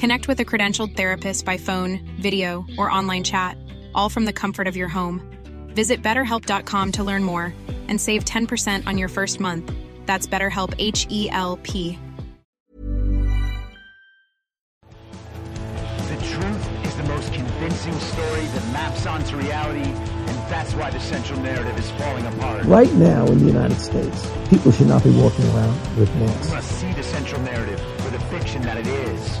Connect with a credentialed therapist by phone, video, or online chat, all from the comfort of your home. Visit betterhelp.com to learn more and save 10% on your first month. That's BetterHelp H E L P. The truth is the most convincing story that maps onto reality, and that's why the central narrative is falling apart. Right now in the United States, people should not be walking around with We masks. must see the central narrative for the fiction that it is.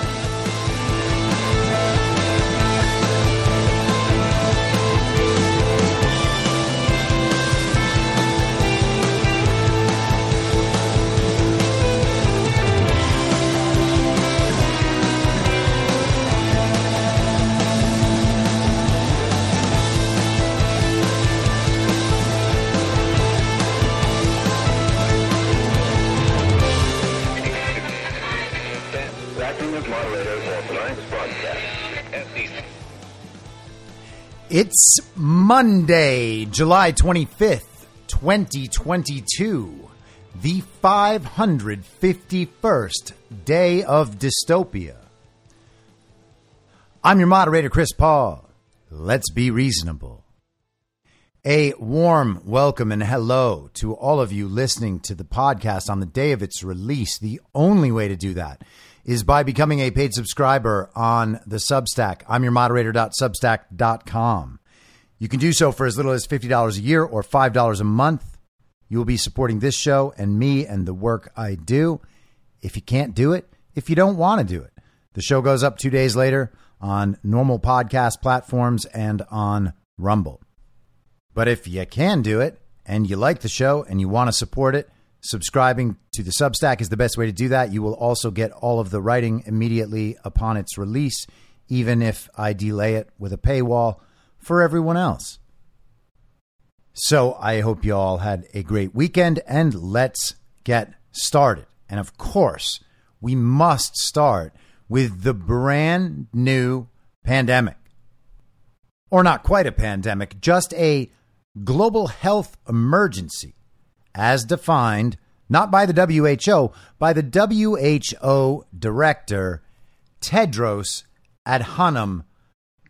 It's Monday, July 25th, 2022, the 551st day of dystopia. I'm your moderator, Chris Paul. Let's be reasonable. A warm welcome and hello to all of you listening to the podcast on the day of its release. The only way to do that is by becoming a paid subscriber on the Substack. imyourmoderator.substack.com. You can do so for as little as $50 a year or $5 a month. You will be supporting this show and me and the work I do. If you can't do it, if you don't want to do it, the show goes up two days later on normal podcast platforms and on Rumble. But if you can do it and you like the show and you want to support it, subscribing to the Substack is the best way to do that. You will also get all of the writing immediately upon its release, even if I delay it with a paywall for everyone else. So I hope you all had a great weekend and let's get started. And of course, we must start with the brand new pandemic. Or not quite a pandemic, just a global health emergency as defined not by the WHO, by the WHO director Tedros Adhanom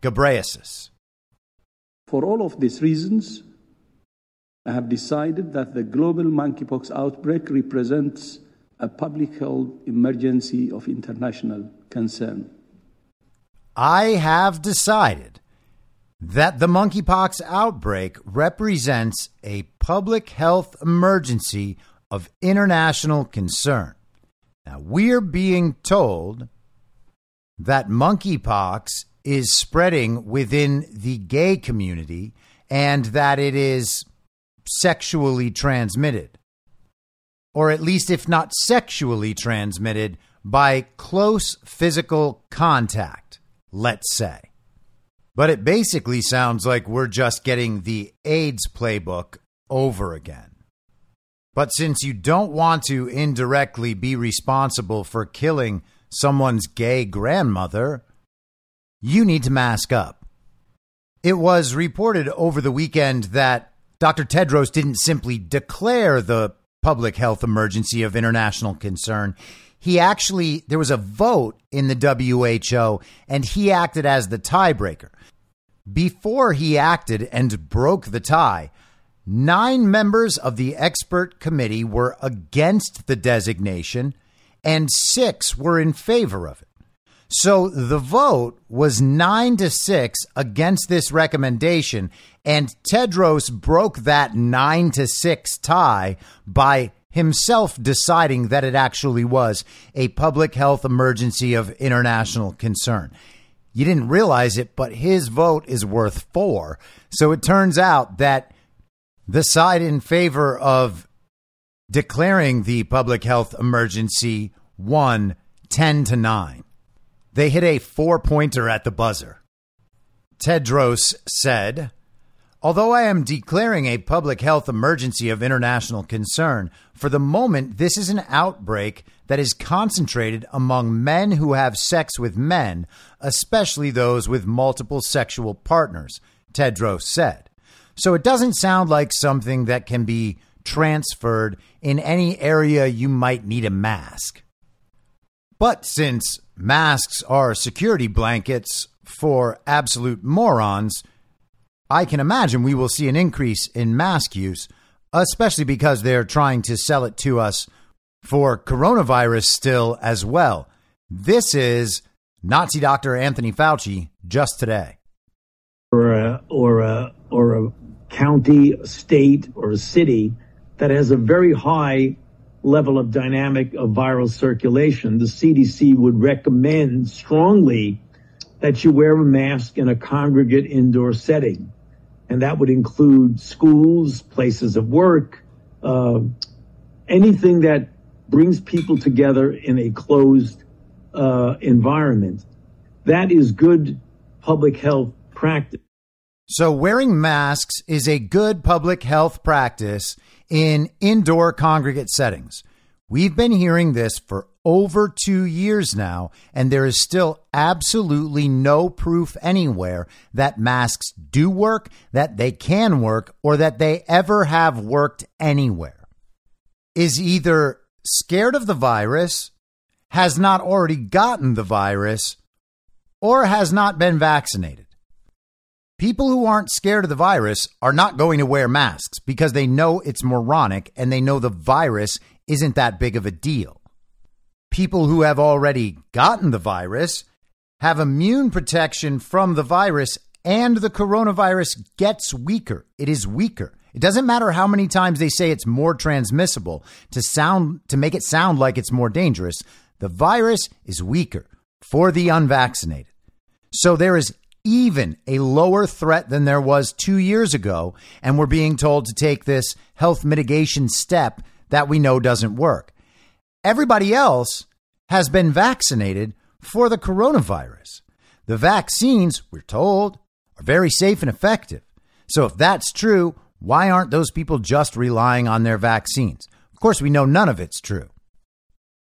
Ghebreyesus. For all of these reasons, I have decided that the global monkeypox outbreak represents a public health emergency of international concern. I have decided that the monkeypox outbreak represents a public health emergency of international concern. Now, we're being told that monkeypox is spreading within the gay community and that it is sexually transmitted, or at least, if not sexually transmitted, by close physical contact. let's say. But it basically sounds like we're just getting the AIDS playbook over again. But since you don't want to indirectly be responsible for killing someone's gay grandmother, you need to mask up. It was reported over the weekend that Dr. Tedros didn't simply declare the public health emergency of international concern. He actually, there was a vote in the WHO and he acted as the tiebreaker. Before he acted and broke the tie, nine members of the expert committee were against the designation and six were in favor of it. So the vote was nine to six against this recommendation, and Tedros broke that nine to six tie by himself deciding that it actually was a public health emergency of international concern. You didn't realize it, but his vote is worth four. So it turns out that the side in favor of declaring the public health emergency won 10 to 9. They hit a four pointer at the buzzer. Tedros said, Although I am declaring a public health emergency of international concern, for the moment, this is an outbreak that is concentrated among men who have sex with men, especially those with multiple sexual partners, Tedros said. So it doesn't sound like something that can be transferred in any area you might need a mask. But since masks are security blankets for absolute morons, I can imagine we will see an increase in mask use, especially because they're trying to sell it to us for coronavirus still as well. This is Nazi Dr. Anthony Fauci just today. Or a, or a, or a county, state, or a city that has a very high level of dynamic of viral circulation, the CDC would recommend strongly that you wear a mask in a congregate indoor setting. And that would include schools, places of work, uh, anything that brings people together in a closed uh, environment. That is good public health practice. So, wearing masks is a good public health practice in indoor congregate settings. We've been hearing this for over two years now, and there is still absolutely no proof anywhere that masks do work, that they can work, or that they ever have worked anywhere. Is either scared of the virus, has not already gotten the virus, or has not been vaccinated. People who aren't scared of the virus are not going to wear masks because they know it's moronic and they know the virus isn't that big of a deal. People who have already gotten the virus have immune protection from the virus and the coronavirus gets weaker. It is weaker. It doesn't matter how many times they say it's more transmissible to sound to make it sound like it's more dangerous. The virus is weaker for the unvaccinated. So there is even a lower threat than there was 2 years ago and we're being told to take this health mitigation step that we know doesn't work. Everybody else has been vaccinated for the coronavirus. The vaccines, we're told, are very safe and effective. So if that's true, why aren't those people just relying on their vaccines? Of course, we know none of it's true.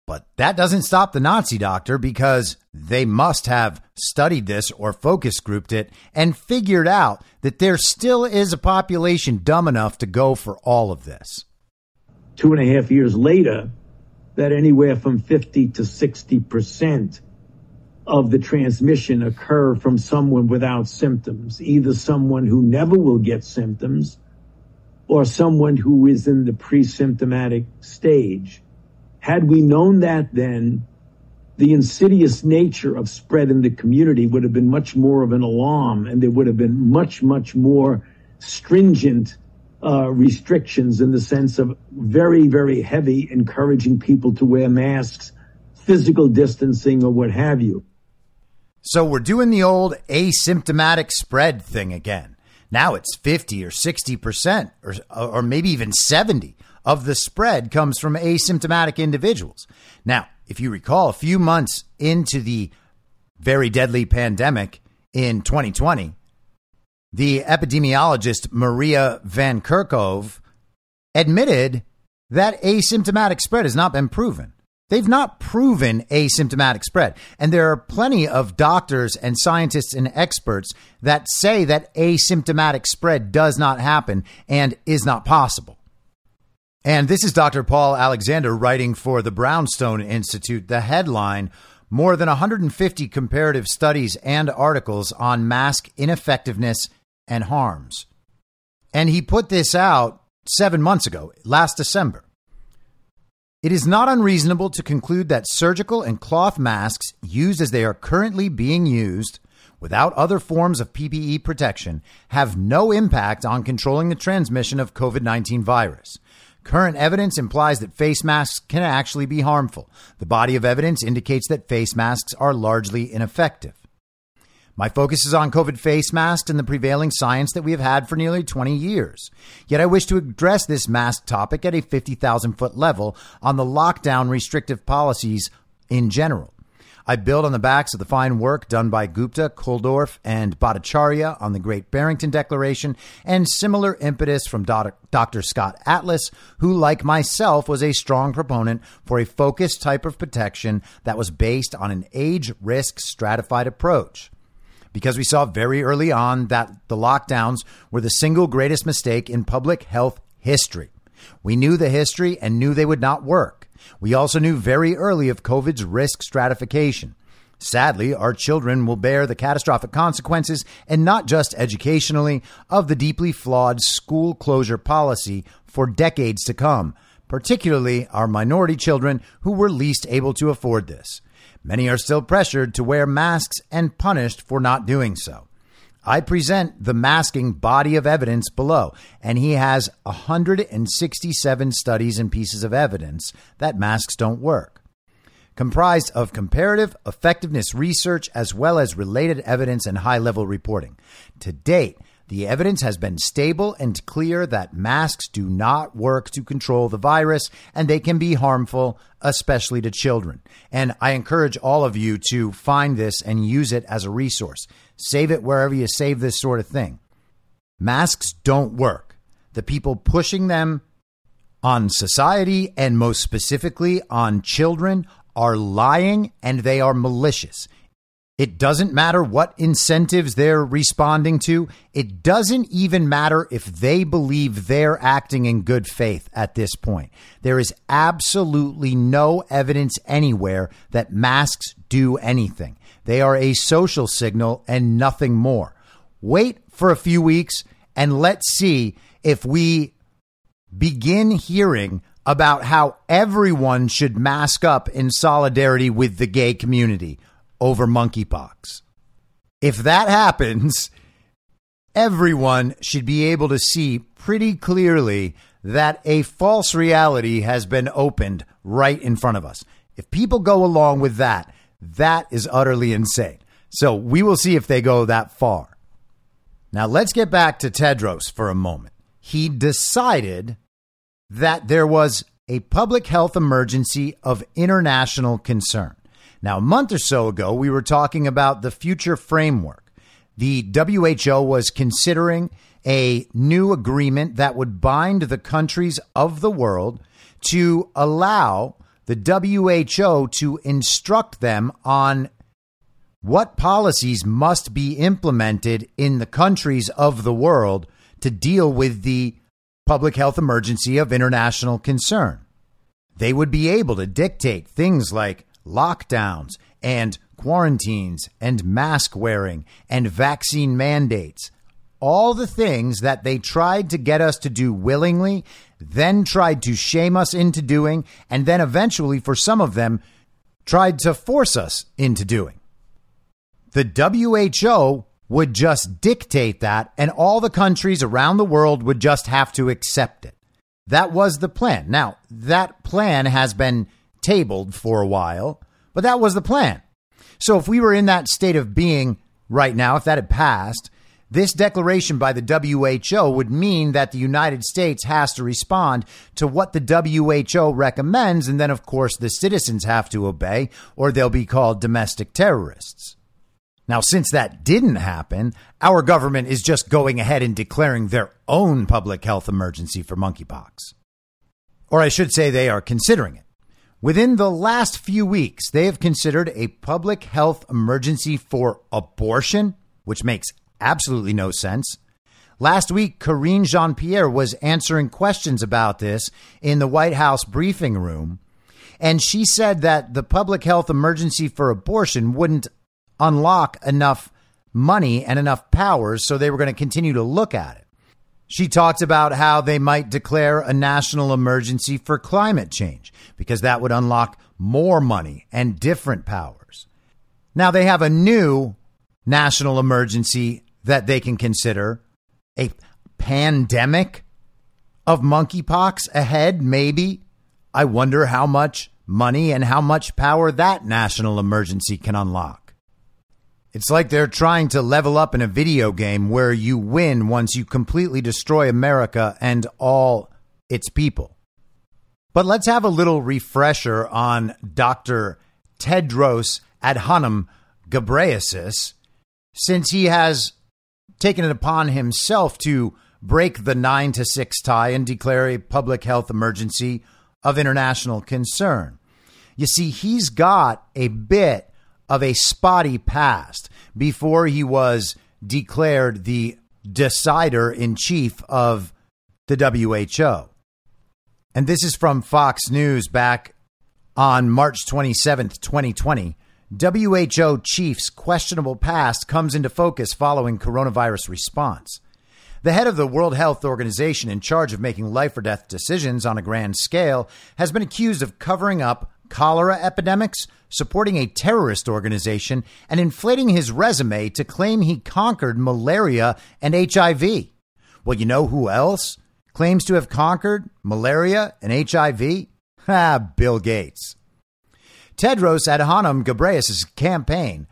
But that doesn't stop the Nazi doctor because they must have studied this or focus grouped it and figured out that there still is a population dumb enough to go for all of this. Two and a half years later, that anywhere from 50 to 60 percent of the transmission occur from someone without symptoms, either someone who never will get symptoms or someone who is in the pre-symptomatic stage. Had we known that then, the insidious nature of spread in the community would have been much more of an alarm and there would have been much, much more stringent uh, restrictions in the sense of very, very heavy encouraging people to wear masks, physical distancing, or what have you. So we're doing the old asymptomatic spread thing again. Now it's 50 or 60% or, or maybe even 70 of the spread comes from asymptomatic individuals. Now, if you recall, a few months into the very deadly pandemic in 2020, the epidemiologist Maria Van Kerkhove admitted that asymptomatic spread has not been proven. They've not proven asymptomatic spread. And there are plenty of doctors and scientists and experts that say that asymptomatic spread does not happen and is not possible. And this is Dr. Paul Alexander writing for the Brownstone Institute. The headline More than 150 comparative studies and articles on mask ineffectiveness and harms. And he put this out seven months ago, last December. It is not unreasonable to conclude that surgical and cloth masks used as they are currently being used without other forms of PPE protection have no impact on controlling the transmission of COVID 19 virus. Current evidence implies that face masks can actually be harmful. The body of evidence indicates that face masks are largely ineffective. My focus is on COVID face masks and the prevailing science that we have had for nearly 20 years. Yet I wish to address this mask topic at a 50,000 foot level on the lockdown restrictive policies in general. I build on the backs of the fine work done by Gupta, Kulldorff, and Bhattacharya on the Great Barrington Declaration, and similar impetus from Dr. Scott Atlas, who, like myself, was a strong proponent for a focused type of protection that was based on an age risk stratified approach because we saw very early on that the lockdowns were the single greatest mistake in public health history. We knew the history and knew they would not work. We also knew very early of COVID's risk stratification. Sadly, our children will bear the catastrophic consequences, and not just educationally, of the deeply flawed school closure policy for decades to come, particularly our minority children who were least able to afford this. Many are still pressured to wear masks and punished for not doing so. I present the masking body of evidence below, and he has 167 studies and pieces of evidence that masks don't work. Comprised of comparative effectiveness research as well as related evidence and high level reporting. To date, the evidence has been stable and clear that masks do not work to control the virus and they can be harmful, especially to children. And I encourage all of you to find this and use it as a resource. Save it wherever you save this sort of thing. Masks don't work. The people pushing them on society and most specifically on children are lying and they are malicious. It doesn't matter what incentives they're responding to. It doesn't even matter if they believe they're acting in good faith at this point. There is absolutely no evidence anywhere that masks do anything. They are a social signal and nothing more. Wait for a few weeks and let's see if we begin hearing about how everyone should mask up in solidarity with the gay community over monkeypox. If that happens, everyone should be able to see pretty clearly that a false reality has been opened right in front of us. If people go along with that, that is utterly insane. So we will see if they go that far. Now let's get back to Tedros for a moment. He decided that there was a public health emergency of international concern. Now, a month or so ago, we were talking about the future framework. The WHO was considering a new agreement that would bind the countries of the world to allow the WHO to instruct them on what policies must be implemented in the countries of the world to deal with the public health emergency of international concern. They would be able to dictate things like lockdowns and quarantines and mask wearing and vaccine mandates. All the things that they tried to get us to do willingly, then tried to shame us into doing, and then eventually, for some of them, tried to force us into doing. The WHO would just dictate that, and all the countries around the world would just have to accept it. That was the plan. Now, that plan has been tabled for a while, but that was the plan. So if we were in that state of being right now, if that had passed, this declaration by the WHO would mean that the United States has to respond to what the WHO recommends. And then, of course, the citizens have to obey, or they'll be called domestic terrorists. Now, since that didn't happen, our government is just going ahead and declaring their own public health emergency for monkeypox. Or I should say, they are considering it. Within the last few weeks, they have considered a public health emergency for abortion, which makes absolutely no sense. Last week, Karine Jean Pierre was answering questions about this in the White House briefing room. And she said that the public health emergency for abortion wouldn't unlock enough money and enough powers, so they were going to continue to look at it. She talked about how they might declare a national emergency for climate change because that would unlock more money and different powers. Now they have a new national emergency that they can consider a pandemic of monkeypox ahead, maybe. I wonder how much money and how much power that national emergency can unlock. It's like they're trying to level up in a video game where you win once you completely destroy America and all its people. But let's have a little refresher on Dr. Tedros Adhanom Ghebreyesus, since he has taken it upon himself to break the nine to six tie and declare a public health emergency of international concern. You see, he's got a bit of a spotty past before he was declared the decider in chief of the WHO. And this is from Fox News back on March 27th, 2020. WHO chief's questionable past comes into focus following coronavirus response. The head of the World Health Organization, in charge of making life or death decisions on a grand scale, has been accused of covering up cholera epidemics, supporting a terrorist organization, and inflating his resume to claim he conquered malaria and HIV. Well, you know who else claims to have conquered malaria and HIV? Ah, Bill Gates. Tedros Adhanom Ghebreyesus' campaign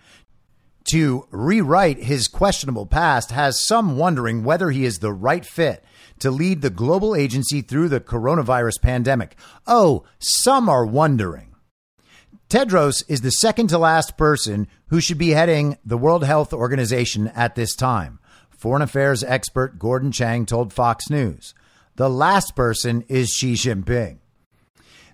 to rewrite his questionable past has some wondering whether he is the right fit to lead the global agency through the coronavirus pandemic. Oh, some are wondering. Tedros is the second to last person who should be heading the World Health Organization at this time. Foreign affairs expert Gordon Chang told Fox News. The last person is Xi Jinping.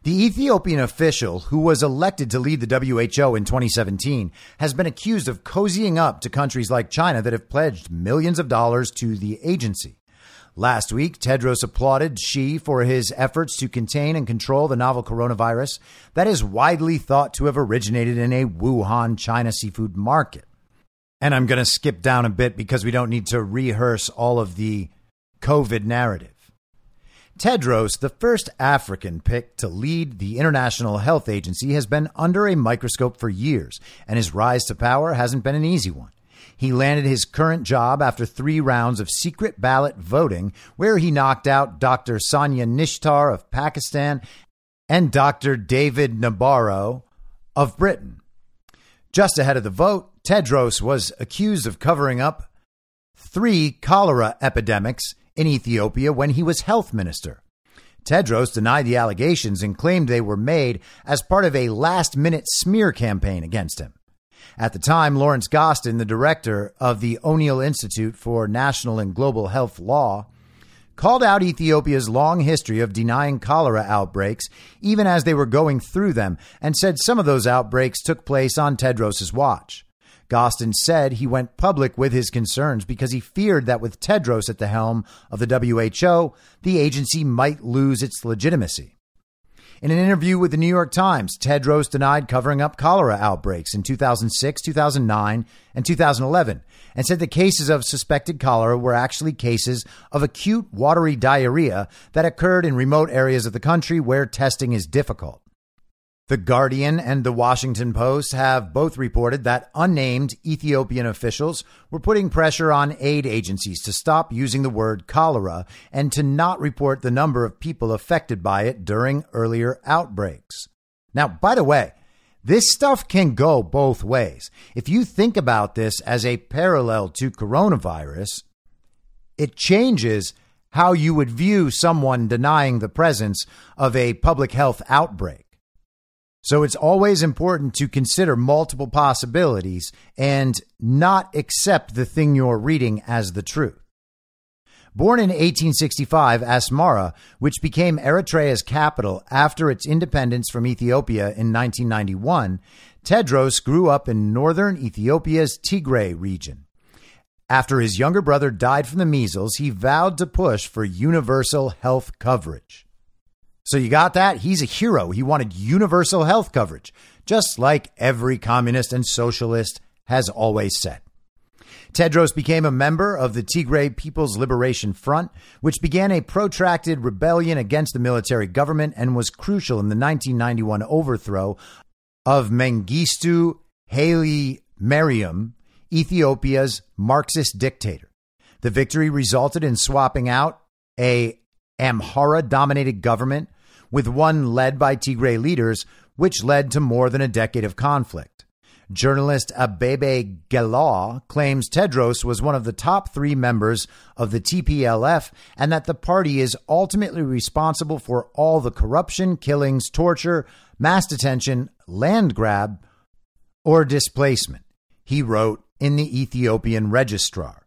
The Ethiopian official who was elected to lead the WHO in 2017 has been accused of cozying up to countries like China that have pledged millions of dollars to the agency. Last week, Tedros applauded Xi for his efforts to contain and control the novel coronavirus that is widely thought to have originated in a Wuhan, China seafood market. And I'm going to skip down a bit because we don't need to rehearse all of the COVID narrative. Tedros, the first African picked to lead the International Health Agency, has been under a microscope for years, and his rise to power hasn't been an easy one. He landed his current job after three rounds of secret ballot voting, where he knocked out Dr. Sonia Nishtar of Pakistan and Dr. David Nabarro of Britain. Just ahead of the vote, Tedros was accused of covering up three cholera epidemics in Ethiopia when he was health minister. Tedros denied the allegations and claimed they were made as part of a last minute smear campaign against him. At the time, Lawrence Gostin, the director of the O'Neill Institute for National and Global Health Law, called out Ethiopia's long history of denying cholera outbreaks, even as they were going through them, and said some of those outbreaks took place on Tedros's watch. Gostin said he went public with his concerns because he feared that with Tedros at the helm of the WHO, the agency might lose its legitimacy. In an interview with the New York Times, Tedros denied covering up cholera outbreaks in 2006, 2009, and 2011, and said the cases of suspected cholera were actually cases of acute watery diarrhea that occurred in remote areas of the country where testing is difficult. The Guardian and the Washington Post have both reported that unnamed Ethiopian officials were putting pressure on aid agencies to stop using the word cholera and to not report the number of people affected by it during earlier outbreaks. Now, by the way, this stuff can go both ways. If you think about this as a parallel to coronavirus, it changes how you would view someone denying the presence of a public health outbreak. So it's always important to consider multiple possibilities and not accept the thing you're reading as the truth. Born in 1865, Asmara, which became Eritrea's capital after its independence from Ethiopia in 1991, Tedros grew up in northern Ethiopia's Tigray region. After his younger brother died from the measles, he vowed to push for universal health coverage. So you got that? He's a hero. He wanted universal health coverage, just like every communist and socialist has always said. Tedros became a member of the Tigray People's Liberation Front, which began a protracted rebellion against the military government and was crucial in the 1991 overthrow of Mengistu Haile Mariam, Ethiopia's Marxist dictator. The victory resulted in swapping out a Amhara dominated government with one led by Tigray leaders, which led to more than a decade of conflict. Journalist Abebe Gelaw claims Tedros was one of the top three members of the TPLF and that the party is ultimately responsible for all the corruption, killings, torture, mass detention, land grab, or displacement. He wrote in the Ethiopian Registrar.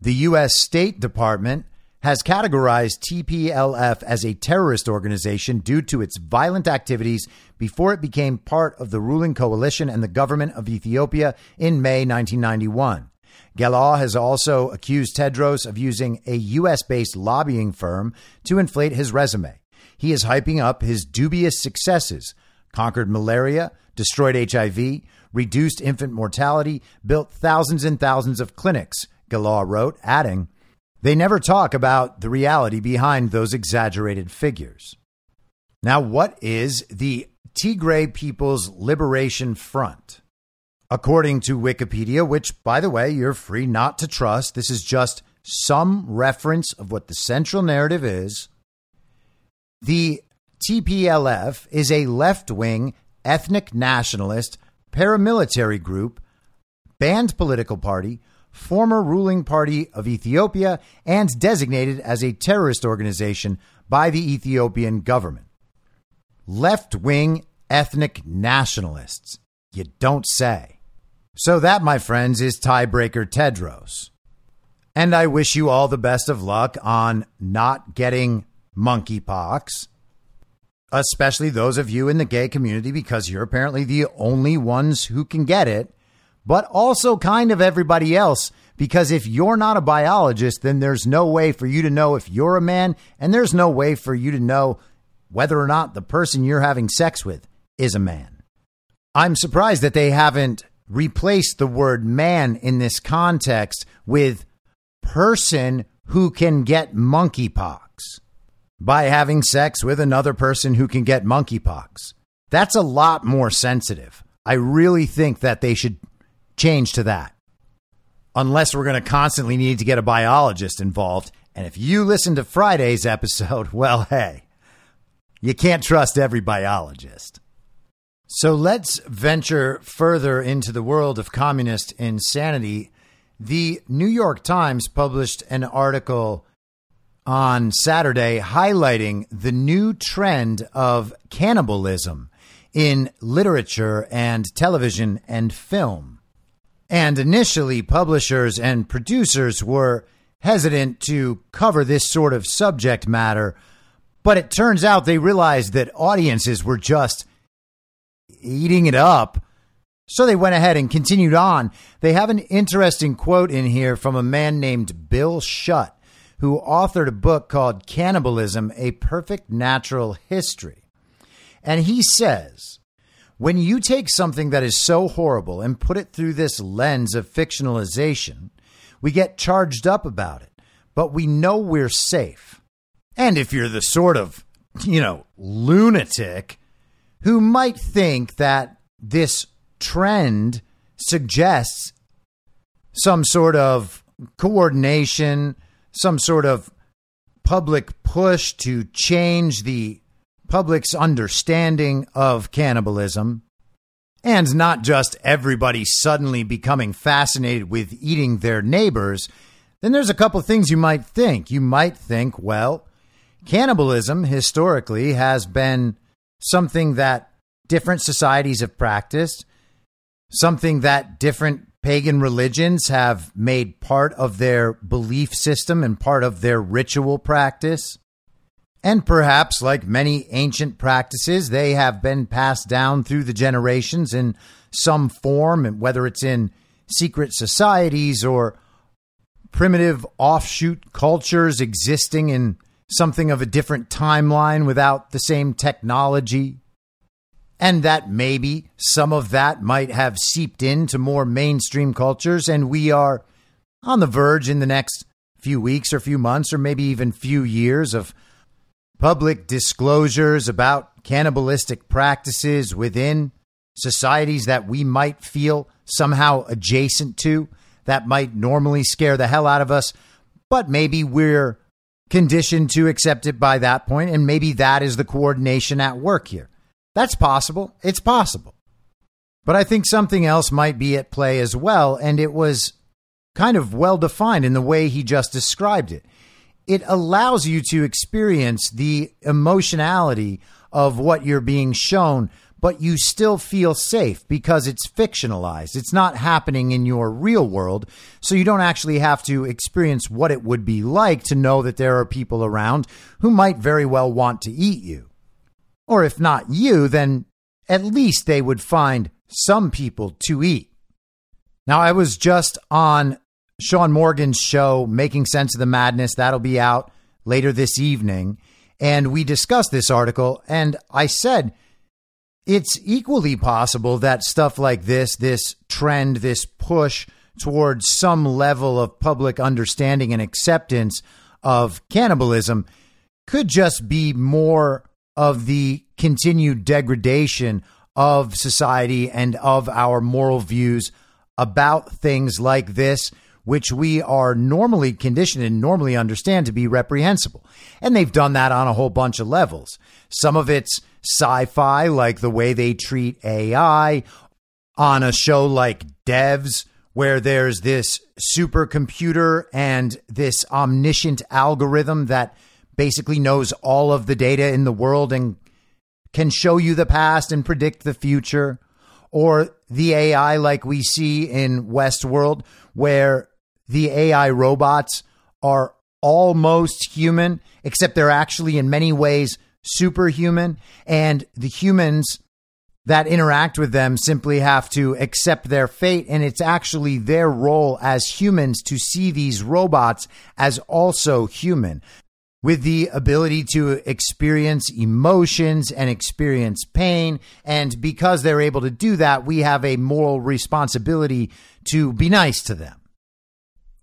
The U.S. State Department has categorized TPLF as a terrorist organization due to its violent activities before it became part of the ruling coalition and the government of Ethiopia in May 1991. Gelaw has also accused Tedros of using a U.S. based lobbying firm to inflate his resume. He is hyping up his dubious successes conquered malaria, destroyed HIV, reduced infant mortality, built thousands and thousands of clinics, Gelaw wrote, adding, they never talk about the reality behind those exaggerated figures. Now, what is the Tigray People's Liberation Front? According to Wikipedia, which, by the way, you're free not to trust, this is just some reference of what the central narrative is. The TPLF is a left wing, ethnic nationalist, paramilitary group, banned political party former ruling party of Ethiopia and designated as a terrorist organization by the Ethiopian government. Left wing ethnic nationalists. You don't say. So, that, my friends, is tiebreaker Tedros. And I wish you all the best of luck on not getting monkeypox, especially those of you in the gay community, because you're apparently the only ones who can get it but also kind of everybody else. Because if you're not a biologist, then there's no way for you to know if you're a man, and there's no way for you to know whether or not the person you're having sex with is a man. I'm surprised that they haven't replaced the word man in this context with person who can get monkeypox by having sex with another person who can get monkeypox. That's a lot more sensitive. I really think that they should change to that. Unless we're going to constantly need to get a biologist involved. And if you listen to Friday's episode, well, hey, you can't trust every biologist. So let's venture further into the world of communist insanity. The New York Times published an article on Saturday highlighting the new trend of cannibalism in literature and television and film. And initially, publishers and producers were hesitant to cover this sort of subject matter, but it turns out they realized that audiences were just eating it up. So they went ahead and continued on. They have an interesting quote in here from a man named Bill Schutt, who authored a book called Cannibalism A Perfect Natural History. And he says, when you take something that is so horrible and put it through this lens of fictionalization, we get charged up about it, but we know we're safe. And if you're the sort of, you know, lunatic who might think that this trend suggests some sort of coordination, some sort of public push to change the public's understanding of cannibalism, and not just everybody suddenly becoming fascinated with eating their neighbors, then there's a couple things you might think. You might think, well, cannibalism historically has been something that different societies have practiced, something that different pagan religions have made part of their belief system and part of their ritual practice. And perhaps, like many ancient practices, they have been passed down through the generations in some form, and whether it's in secret societies or primitive offshoot cultures existing in something of a different timeline without the same technology. And that maybe some of that might have seeped into more mainstream cultures, and we are on the verge in the next few weeks or few months or maybe even few years of public disclosures about cannibalistic practices within societies that we might feel somehow adjacent to that might normally scare the hell out of us, but maybe we're conditioned to accept it by that point, and maybe that is the coordination at work here. That's possible. It's possible. But I think something else might be at play as well, and it was kind of well defined in the way he just described it. It allows you to experience the emotionality of what you're being shown but you still feel safe because it's fictionalized. It's not happening in your real world. So you don't actually have to experience what it would be like to know that there are people around who might very well want to eat you. Or if not you, then at least they would find some people to eat. Now, I was just on Sean Morgan's show, Making Sense of the Madness. That'll be out later this evening. And we discussed this article. And I said, it's equally possible that stuff like this, this trend, this push towards some level of public understanding and acceptance of cannibalism could just be more of the continued degradation of society and of our moral views about things like this, which we are normally conditioned and normally understand to be reprehensible. And they've done that on a whole bunch of levels. Some of it's sci fi, like the way they treat AI, on a show like Devs, where there's this supercomputer and this omniscient algorithm that basically knows all of the data in the world and can show you the past and predict the future. Or the AI, like we see in Westworld, where the AI robots are almost human, except they're actually in many ways superhuman, and the humans that interact with them simply have to accept their fate. And it's actually their role as humans to see these robots as also human with the ability to experience emotions and experience pain. And because they're able to do that, we have a moral responsibility to be nice to them.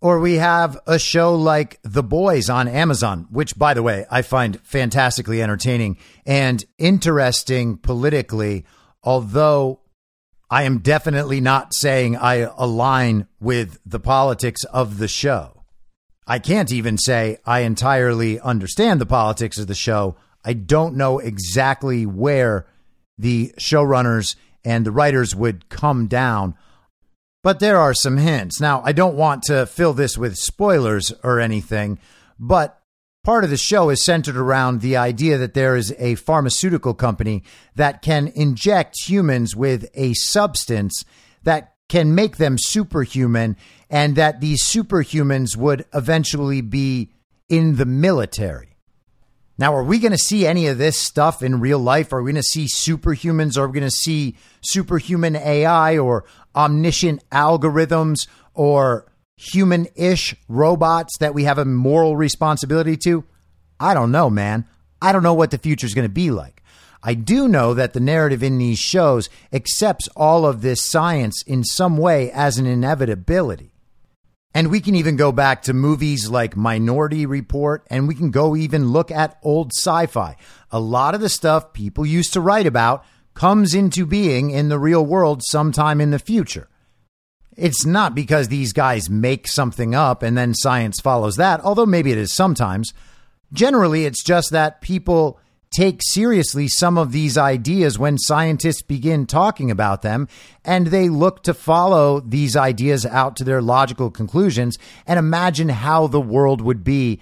Or we have a show like The Boys on Amazon, which, by the way, I find fantastically entertaining and interesting politically, although I am definitely not saying I align with the politics of the show. I can't even say I entirely understand the politics of the show. I don't know exactly where the showrunners and the writers would come down but there are some hints. Now, I don't want to fill this with spoilers or anything, but part of the show is centered around the idea that there is a pharmaceutical company that can inject humans with a substance that can make them superhuman, and that these superhumans would eventually be in the military. Now, are we going to see any of this stuff in real life? Are we going to see superhumans? Are we going to see superhuman AI or omniscient algorithms or human ish robots that we have a moral responsibility to? I don't know, man. I don't know what the future is going to be like. I do know that the narrative in these shows accepts all of this science in some way as an inevitability. And we can even go back to movies like Minority Report, and we can go even look at old sci fi. A lot of the stuff people used to write about comes into being in the real world sometime in the future. It's not because these guys make something up and then science follows that, although maybe it is sometimes. Generally, it's just that people take seriously some of these ideas when scientists begin talking about them, and they look to follow these ideas out to their logical conclusions and imagine how the world would be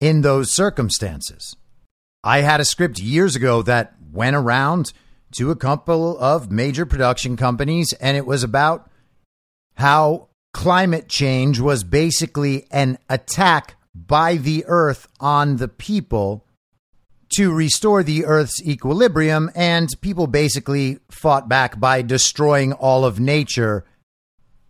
in those circumstances. I had a script years ago that went around to a couple of major production companies, and it was about how climate change was basically an attack by the earth on the people to restore the earth's equilibrium, and people basically fought back by destroying all of nature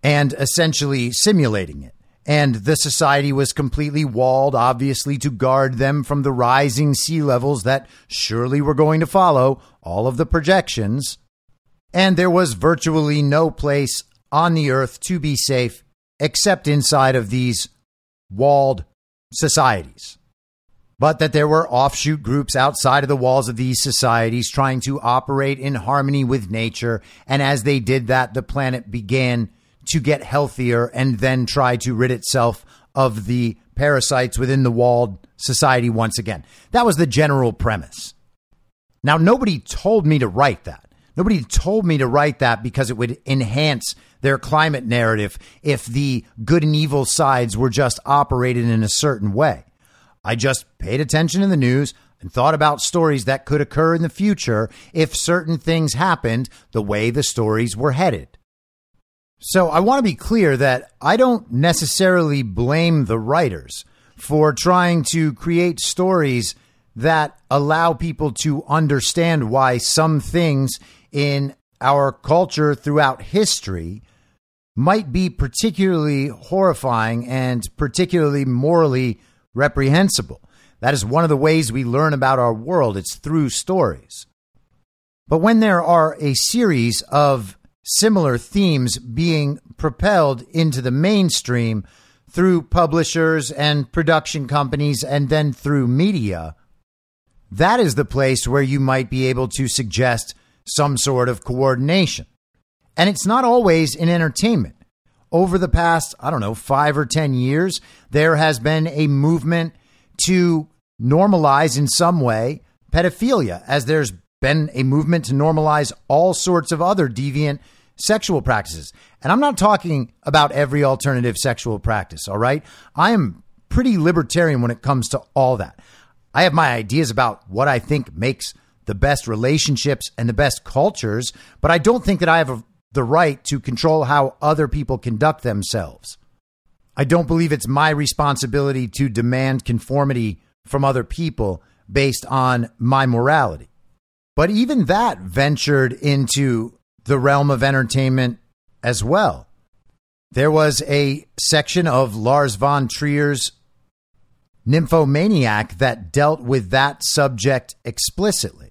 and essentially simulating it. And the society was completely walled, obviously, to guard them from the rising sea levels that surely were going to follow all of the projections. And there was virtually no place on the earth to be safe except inside of these walled societies. But that there were offshoot groups outside of the walls of these societies trying to operate in harmony with nature. And as they did that, the planet began to get healthier and then try to rid itself of the parasites within the walled society once again. That was the general premise. Now, nobody told me to write that. Nobody told me to write that because it would enhance their climate narrative if the good and evil sides were just operated in a certain way. I just paid attention to the news and thought about stories that could occur in the future if certain things happened the way the stories were headed. So I want to be clear that I don't necessarily blame the writers for trying to create stories that allow people to understand why some things in our culture throughout history might be particularly horrifying and particularly morally reprehensible. That is one of the ways we learn about our world. It's through stories. But when there are a series of similar themes being propelled into the mainstream through publishers and production companies and then through media, that is the place where you might be able to suggest some sort of coordination. And it's not always in entertainment. Over the past, I don't know, five or 10 years, there has been a movement to normalize in some way pedophilia, as there's been a movement to normalize all sorts of other deviant sexual practices. And I'm not talking about every alternative sexual practice, all right? I am pretty libertarian when it comes to all that. I have my ideas about what I think makes the best relationships and the best cultures, but I don't think that I have a, the right to control how other people conduct themselves. I don't believe it's my responsibility to demand conformity from other people based on my morality. But even that ventured into the realm of entertainment as well. There was a section of Lars von Trier's Nymphomaniac that dealt with that subject explicitly.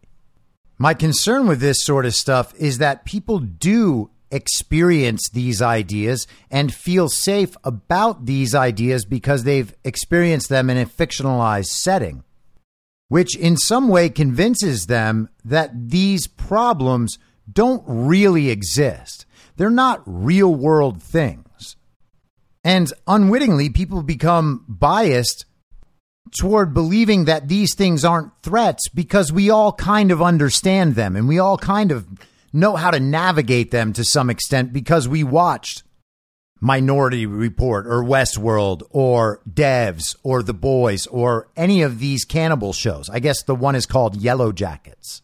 My concern with this sort of stuff is that people do experience these ideas and feel safe about these ideas because they've experienced them in a fictionalized setting, which in some way convinces them that these problems don't really exist. They're not real world things. And unwittingly, people become biased toward believing that these things aren't threats because we all kind of understand them and we all kind of know how to navigate them to some extent because we watched Minority Report or Westworld or Devs or The Boys or any of these cannibal shows. I guess the one is called Yellowjackets.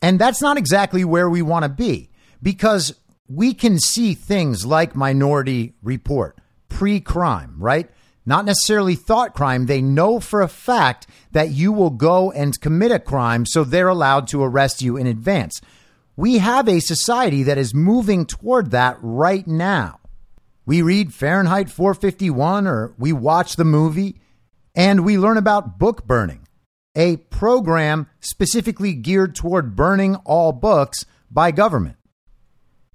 And that's not exactly where we want to be because we can see things like Minority Report, pre crime, right? Not necessarily thought crime. They know for a fact that you will go and commit a crime, so they're allowed to arrest you in advance. We have a society that is moving toward that right now. We read Fahrenheit 451 or we watch the movie and we learn about book burning a program specifically geared toward burning all books by government.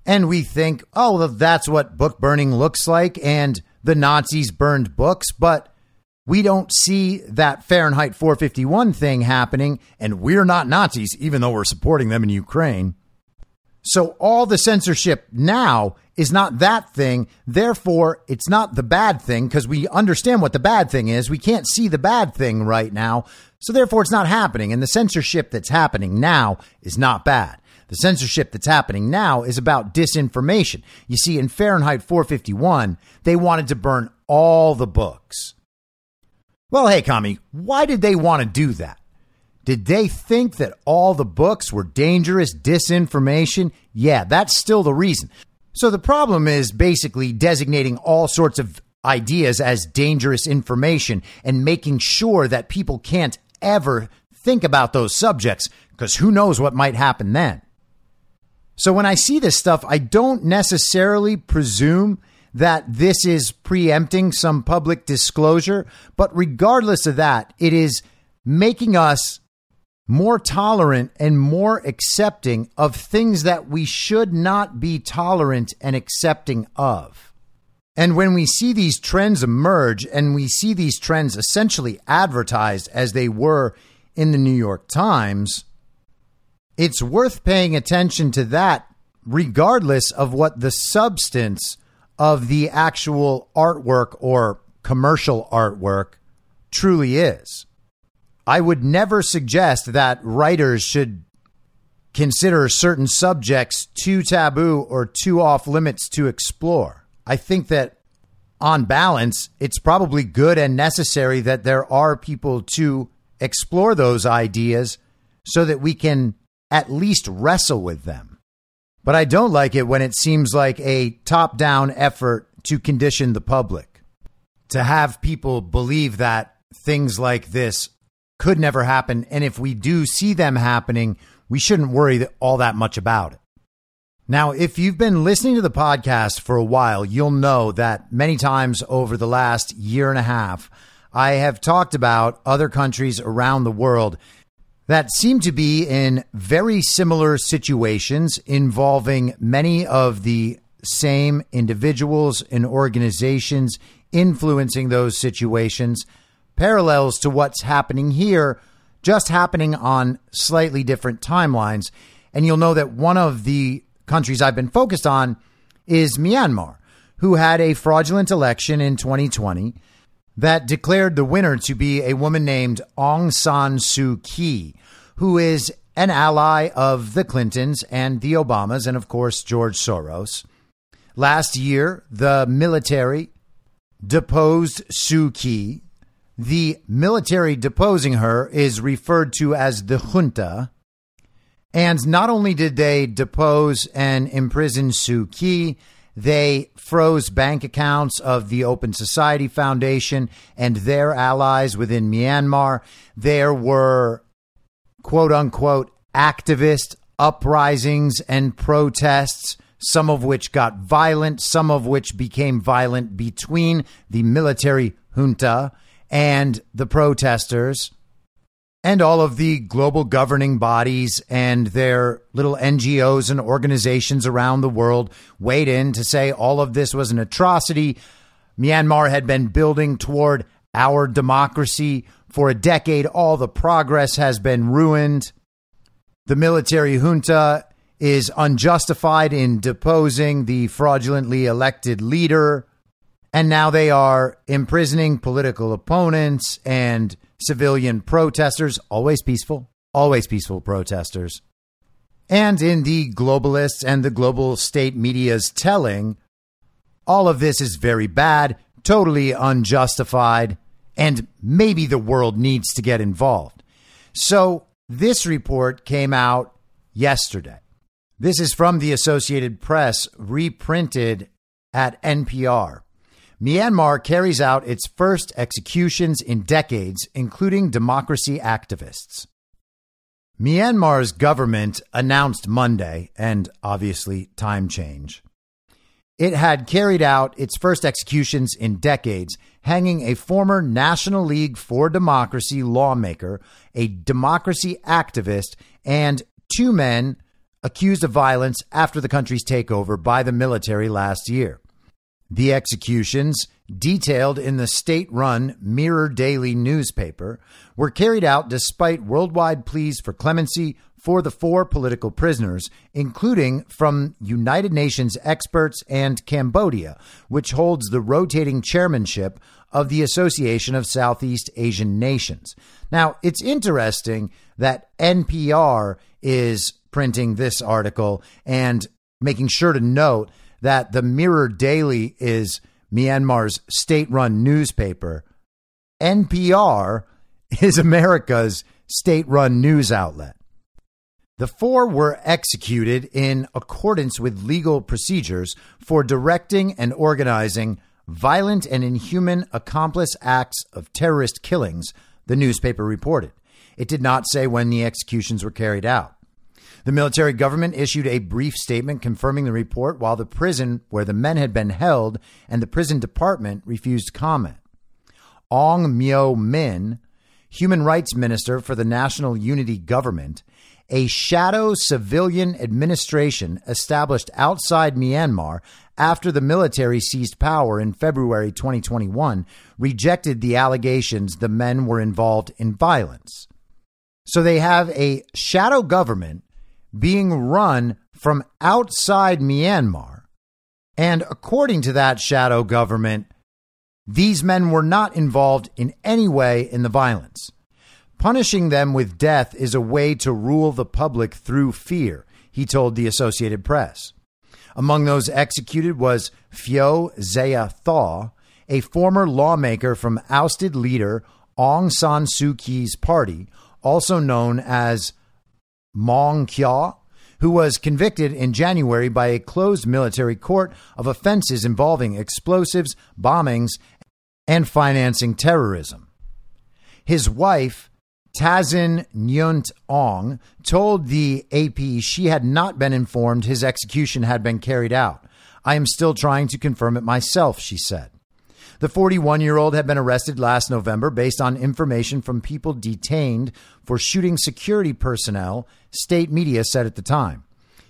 And we think, oh, that's what book burning looks like, and the Nazis burned books, but we don't see that Fahrenheit 451 thing happening, and we're not Nazis, even though we're supporting them in Ukraine. So all the censorship now is not that thing. Therefore, it's not the bad thing because we understand what the bad thing is. We can't see the bad thing right now. So therefore, it's not happening. And the censorship that's happening now is not bad. The censorship that's happening now is about disinformation. You see, in Fahrenheit 451, they wanted to burn all the books. Well, hey, Kami, why did they want to do that? Did they think that all the books were dangerous disinformation? Yeah, that's still the reason. So the problem is basically designating all sorts of ideas as dangerous information and making sure that people can't ever think about those subjects because who knows what might happen then. So when I see this stuff, I don't necessarily presume that this is preempting some public disclosure, but regardless of that, it is making us more tolerant and more accepting of things that we should not be tolerant and accepting of. And when we see these trends emerge and we see these trends essentially advertised as they were in the New York Times, it's worth paying attention to that regardless of what the substance of the actual artwork or commercial artwork truly is. I would never suggest that writers should consider certain subjects too taboo or too off limits to explore. I think that on balance, it's probably good and necessary that there are people to explore those ideas so that we can at least wrestle with them. But I don't like it when it seems like a top down effort to condition the public, to have people believe that things like this could never happen. And if we do see them happening, we shouldn't worry all that much about it. Now, if you've been listening to the podcast for a while, you'll know that many times over the last year and a half, I have talked about other countries around the world that seem to be in very similar situations involving many of the same individuals and organizations influencing those situations parallels to what's happening here, just happening on slightly different timelines. And you'll know that one of the countries I've been focused on is Myanmar, who had a fraudulent election in 2020 that declared the winner to be a woman named Aung San Suu Kyi, who is an ally of the Clintons and the Obamas, and of course, George Soros. Last year, the military deposed Suu Kyi the military deposing her is referred to as the junta. And not only did they depose and imprison Suu Kyi, they froze bank accounts of the Open Society Foundation and their allies within Myanmar. There were quote unquote activist uprisings and protests, some of which got violent, some of which became violent between the military junta and the protesters and all of the global governing bodies and their little NGOs and organizations around the world weighed in to say all of this was an atrocity. Myanmar had been building toward our democracy for a decade. All the progress has been ruined. The military junta is unjustified in deposing the fraudulently elected leader. And now they are imprisoning political opponents and civilian protesters, always peaceful, always peaceful protesters. And in the globalists and the global state media's telling, all of this is very bad, totally unjustified, and maybe the world needs to get involved. So this report came out yesterday. This is from the Associated Press, reprinted at NPR. Myanmar carries out its first executions in decades, including democracy activists. Myanmar's government announced Monday, and obviously time change, it had carried out its first executions in decades, hanging a former National League for Democracy lawmaker, a democracy activist, and two men accused of violence after the country's takeover by the military last year. The executions, detailed in the state run Mirror Daily newspaper, were carried out despite worldwide pleas for clemency for the four political prisoners, including from United Nations experts and Cambodia, which holds the rotating chairmanship of the Association of Southeast Asian Nations. Now, it's interesting that NPR is printing this article and making sure to note that the Mirror Daily is Myanmar's state run newspaper. NPR is America's state run news outlet. The four were executed in accordance with legal procedures for directing and organizing violent and inhuman accomplice acts of terrorist killings, the newspaper reported. It did not say when the executions were carried out. The military government issued a brief statement confirming the report, while the prison where the men had been held and the prison department refused comment. Aung Myo Min, human rights minister for the National Unity Government, a shadow civilian administration established outside Myanmar after the military seized power in February 2021, rejected the allegations the men were involved in violence. So they have a shadow government being run from outside Myanmar. And according to that shadow government, these men were not involved in any way in the violence. Punishing them with death is a way to rule the public through fear, he told the Associated Press. Among those executed was Phyo Zaya Thaw, a former lawmaker from ousted leader Aung San Suu Kyi's party, also known as Maung Kyaw, who was convicted in January by a closed military court of offenses involving explosives, bombings, and financing terrorism. His wife, Thazin Nyunt Aung, told the AP she had not been informed his execution had been carried out. I am still trying to confirm it myself, she said. The 41 year old had been arrested last November based on information from people detained for shooting security personnel, state media said at the time.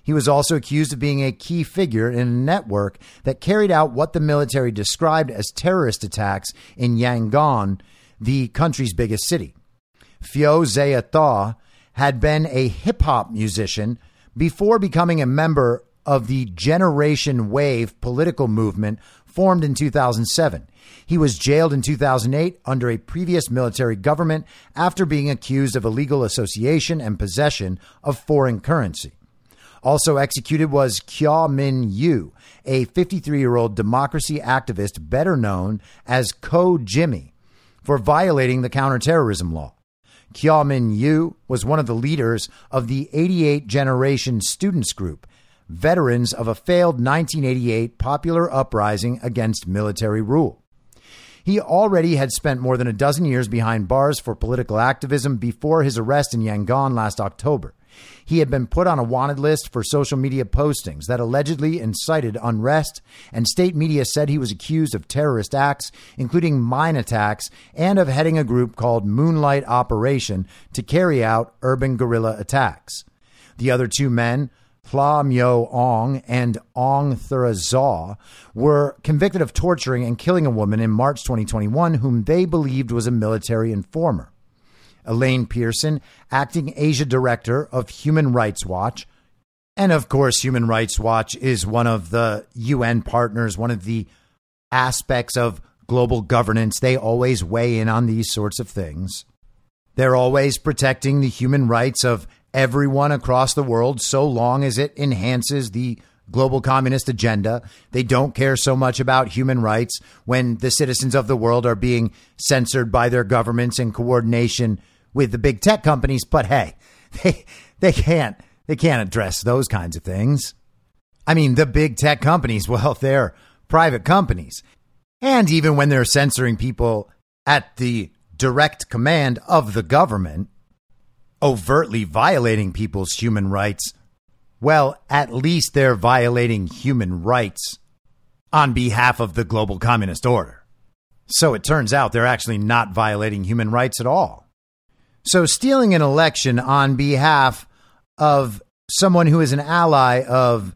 He was also accused of being a key figure in a network that carried out what the military described as terrorist attacks in Yangon, the country's biggest city. Phyo Zaya Thaw had been a hip hop musician before becoming a member of the Generation Wave political movement formed in 2007. He was jailed in 2008 under a previous military government after being accused of illegal association and possession of foreign currency. Also executed was Kyaw Min Yu, a 53 year old democracy activist better known as Ko Jimmy, for violating the counterterrorism law. Kyaw Min Yu was one of the leaders of the 88 Generation Students Group, veterans of a failed 1988 popular uprising against military rule. He already had spent more than a dozen years behind bars for political activism before his arrest in Yangon last October. He had been put on a wanted list for social media postings that allegedly incited unrest, and state media said he was accused of terrorist acts, including mine attacks, and of heading a group called Moonlight Operation to carry out urban guerrilla attacks. The other two men, Phla Myo Aung and Aung Thura Zaw were convicted of torturing and killing a woman in March 2021 whom they believed was a military informer. Elaine Pearson, acting Asia director of Human Rights Watch, and of course, Human Rights Watch is one of the UN partners, one of the aspects of global governance. They always weigh in on these sorts of things. They're always protecting the human rights of everyone across the world so long as it enhances the global communist agenda. They don't care so much about human rights when the citizens of the world are being censored by their governments in coordination with the big tech companies. But hey, they, they can't, they can't address those kinds of things. I mean, the big tech companies, well, they're private companies. And even when they're censoring people at the direct command of the government, overtly violating people's human rights, well, at least they're violating human rights on behalf of the global communist order. So it turns out they're actually not violating human rights at all. So stealing an election on behalf of someone who is an ally of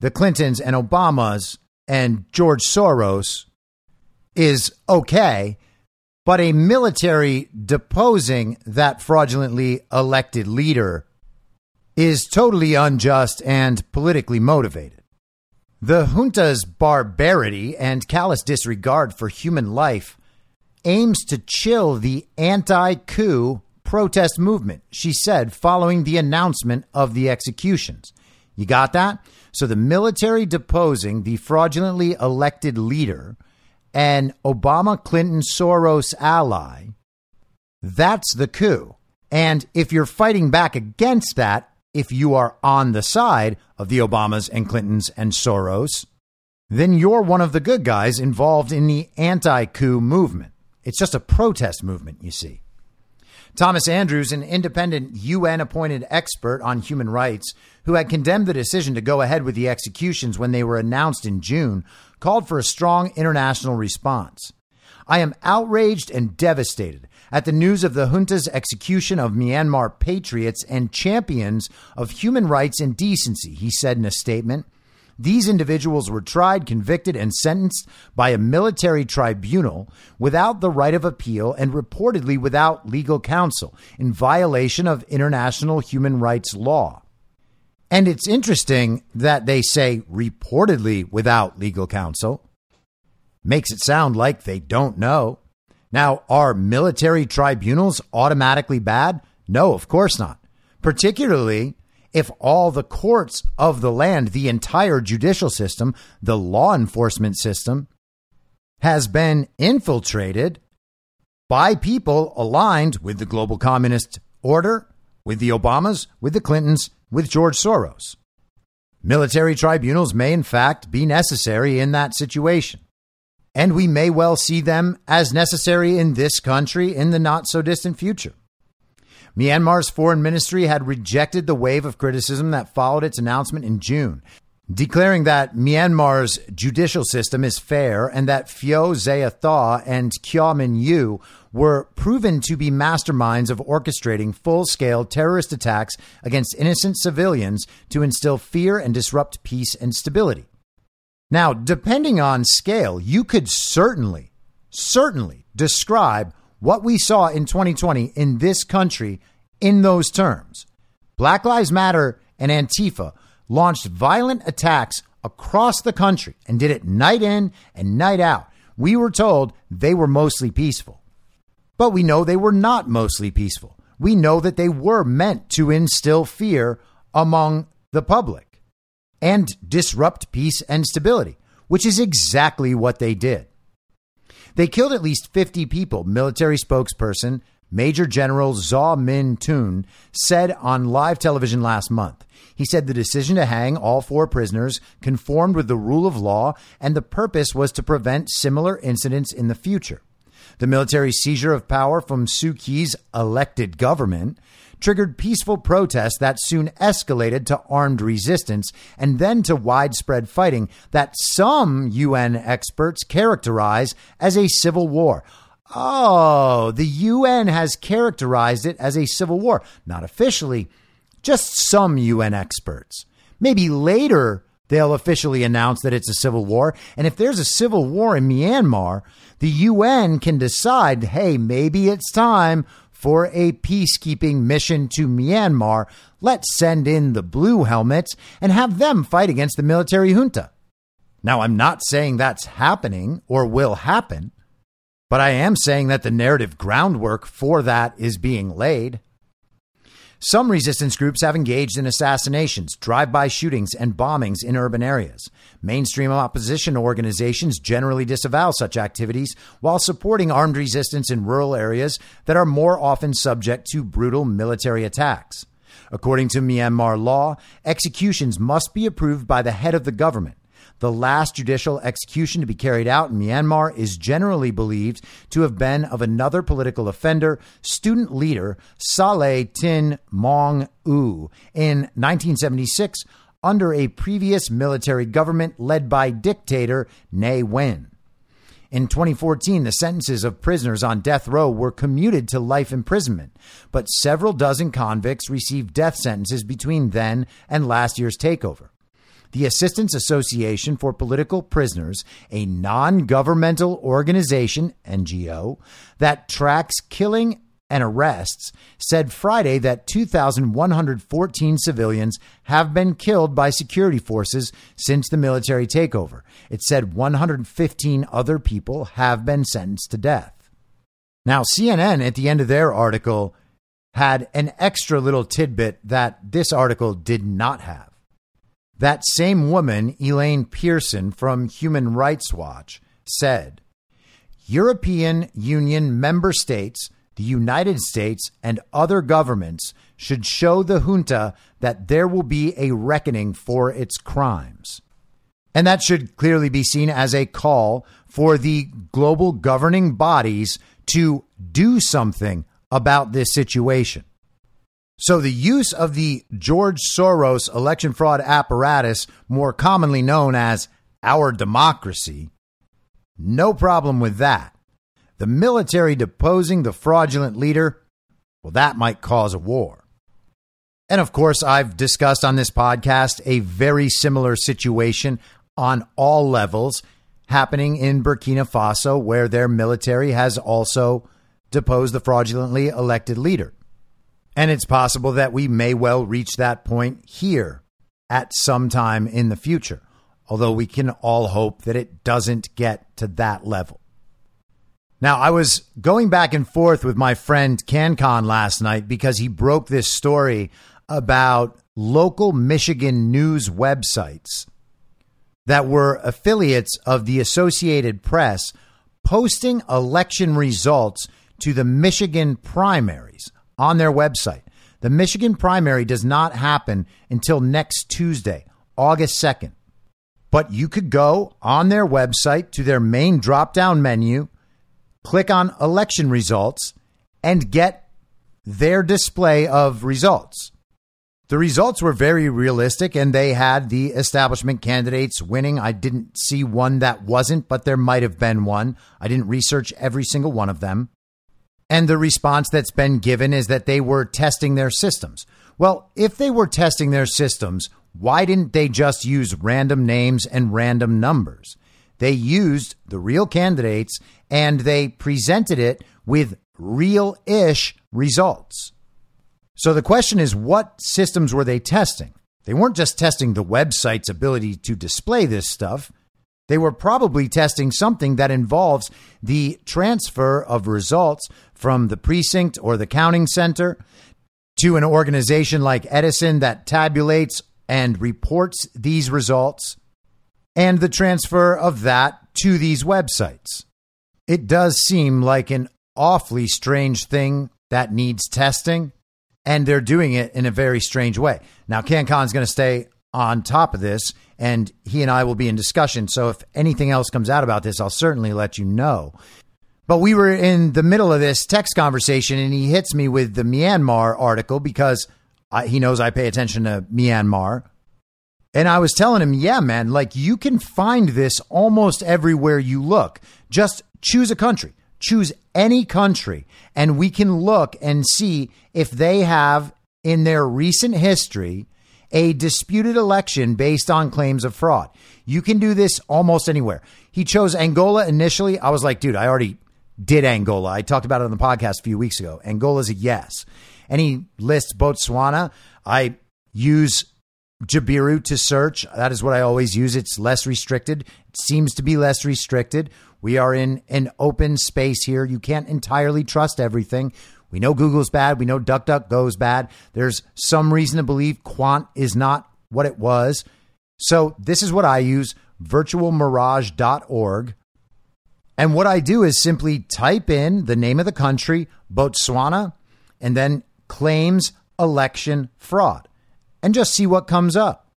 the Clintons and Obamas and George Soros is okay but a military deposing that fraudulently elected leader is totally unjust and politically motivated. The junta's barbarity and callous disregard for human life aims to chill the anti coup protest movement, she said following the announcement of the executions. You got that? So the military deposing the fraudulently elected leader an Obama Clinton Soros ally, that's the coup. And if you're fighting back against that, if you are on the side of the Obamas and Clintons and Soros, then you're one of the good guys involved in the anti coup movement. It's just a protest movement, you see. Thomas Andrews, an independent UN appointed expert on human rights who had condemned the decision to go ahead with the executions when they were announced in June, called for a strong international response. I am outraged and devastated at the news of the junta's execution of Myanmar patriots and champions of human rights and decency, he said in a statement. These individuals were tried, convicted, and sentenced by a military tribunal without the right of appeal and reportedly without legal counsel in violation of international human rights law. And it's interesting that they say reportedly without legal counsel. Makes it sound like they don't know. Now, are military tribunals automatically bad? No, of course not. Particularly if all the courts of the land, the entire judicial system, the law enforcement system, has been infiltrated by people aligned with the global communist order, with the Obamas, with the Clintons, with George Soros. Military tribunals may, in fact, be necessary in that situation. And we may well see them as necessary in this country in the not so distant future. Myanmar's foreign ministry had rejected the wave of criticism that followed its announcement in June, declaring that Myanmar's judicial system is fair and that Phyo Zaya Thaw and Kyaw Min Yu were proven to be masterminds of orchestrating full scale terrorist attacks against innocent civilians to instill fear and disrupt peace and stability. Now, depending on scale, you could certainly, certainly describe what we saw in 2020 in this country in those terms. Black Lives Matter and Antifa launched violent attacks across the country and did it night in and night out. We were told they were mostly peaceful. But we know they were not mostly peaceful. We know that they were meant to instill fear among the public and disrupt peace and stability, which is exactly what they did. They killed at least 50 people, military spokesperson Major General Zaw Min Tun said on live television last month. He said the decision to hang all four prisoners conformed with the rule of law and the purpose was to prevent similar incidents in the future. The military seizure of power from Suu Kyi's elected government triggered peaceful protests that soon escalated to armed resistance and then to widespread fighting that some UN experts characterize as a civil war. Oh, the UN has characterized it as a civil war. Not officially, just some UN experts. Maybe later they'll officially announce that it's a civil war. And if there's a civil war in Myanmar, the UN can decide hey, maybe it's time for a peacekeeping mission to Myanmar. Let's send in the blue helmets and have them fight against the military junta. Now, I'm not saying that's happening or will happen, but I am saying that the narrative groundwork for that is being laid. Some resistance groups have engaged in assassinations, drive by shootings, and bombings in urban areas. Mainstream opposition organizations generally disavow such activities while supporting armed resistance in rural areas that are more often subject to brutal military attacks. According to Myanmar law, executions must be approved by the head of the government. The last judicial execution to be carried out in Myanmar is generally believed to have been of another political offender, student leader Saleh Tin U, in 1976 under a previous military government led by dictator Ne Win. In 2014, the sentences of prisoners on death row were commuted to life imprisonment, but several dozen convicts received death sentences between then and last year's takeover the Assistance Association for Political Prisoners, a non governmental organization, NGO, that tracks killing and arrests, said Friday that 2,114 civilians have been killed by security forces since the military takeover. It said 115 other people have been sentenced to death. Now, CNN at the end of their article had an extra little tidbit that this article did not have. That same woman, Elaine Pearson from Human Rights Watch, said European Union member states the United States and other governments should show the junta that there will be a reckoning for its crimes. And that should clearly be seen as a call for the global governing bodies to do something about this situation. So, the use of the George Soros election fraud apparatus, more commonly known as our democracy, no problem with that. The military deposing the fraudulent leader, well, that might cause a war. And of course, I've discussed on this podcast a very similar situation on all levels happening in Burkina Faso, where their military has also deposed the fraudulently elected leader. And it's possible that we may well reach that point here at some time in the future, although we can all hope that it doesn't get to that level. Now, I was going back and forth with my friend CanCon last night because he broke this story about local Michigan news websites that were affiliates of the Associated Press posting election results to the Michigan primaries on their website. The Michigan primary does not happen until next Tuesday, August 2nd. But you could go on their website to their main drop down menu, click on election results, and get their display of results. The results were very realistic and they had the establishment candidates winning. I didn't see one that wasn't, but there might have been one. I didn't research every single one of them. And the response that's been given is that they were testing their systems. Well, if they were testing their systems, why didn't they just use random names and random numbers? They used the real candidates and they presented it with real ish results. So the question is what systems were they testing? They weren't just testing the website's ability to display this stuff. They were probably testing something that involves the transfer of results from the precinct or the counting center to an organization like Edison that tabulates and reports these results, and the transfer of that to these websites. It does seem like an awfully strange thing that needs testing and they're doing it in a very strange way. Now, CanCon's going to stay on top of this, and he and I will be in discussion. So if anything else comes out about this, I'll certainly let you know. But we were in the middle of this text conversation, and he hits me with the Myanmar article because I, he knows I pay attention to Myanmar. And I was telling him, yeah, man, like you can find this almost everywhere you look. Just choose a country choose any country and we can look and see if they have in their recent history a disputed election based on claims of fraud. You can do this almost anywhere. He chose Angola initially. I was like, dude, I already did Angola. I talked about it on the podcast a few weeks ago. Angola's a yes. And he lists Botswana. I use Jabiru to search. That is what I always use. It's less restricted. It seems to be less restricted. We are in an open space here. You can't entirely trust everything. We know Google's bad. We know DuckDuckGo's bad. There's some reason to believe Qwant is not what it was. So this is what I use virtualmirage.org. And what I do is simply type in the name of the country, Botswana, and then claims election fraud, and just see what comes up.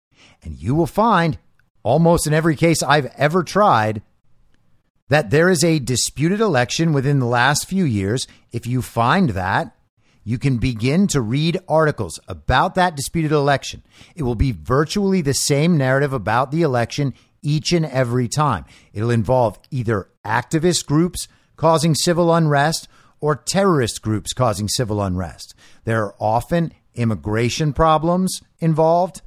And you will find, almost in every case I've ever tried, that there is a disputed election within the last few years, if you find that, you can begin to read articles about that disputed election. It will be virtually the same narrative about the election each and every time. It'll involve either activist groups causing civil unrest or terrorist groups causing civil unrest. There are often immigration problems involved.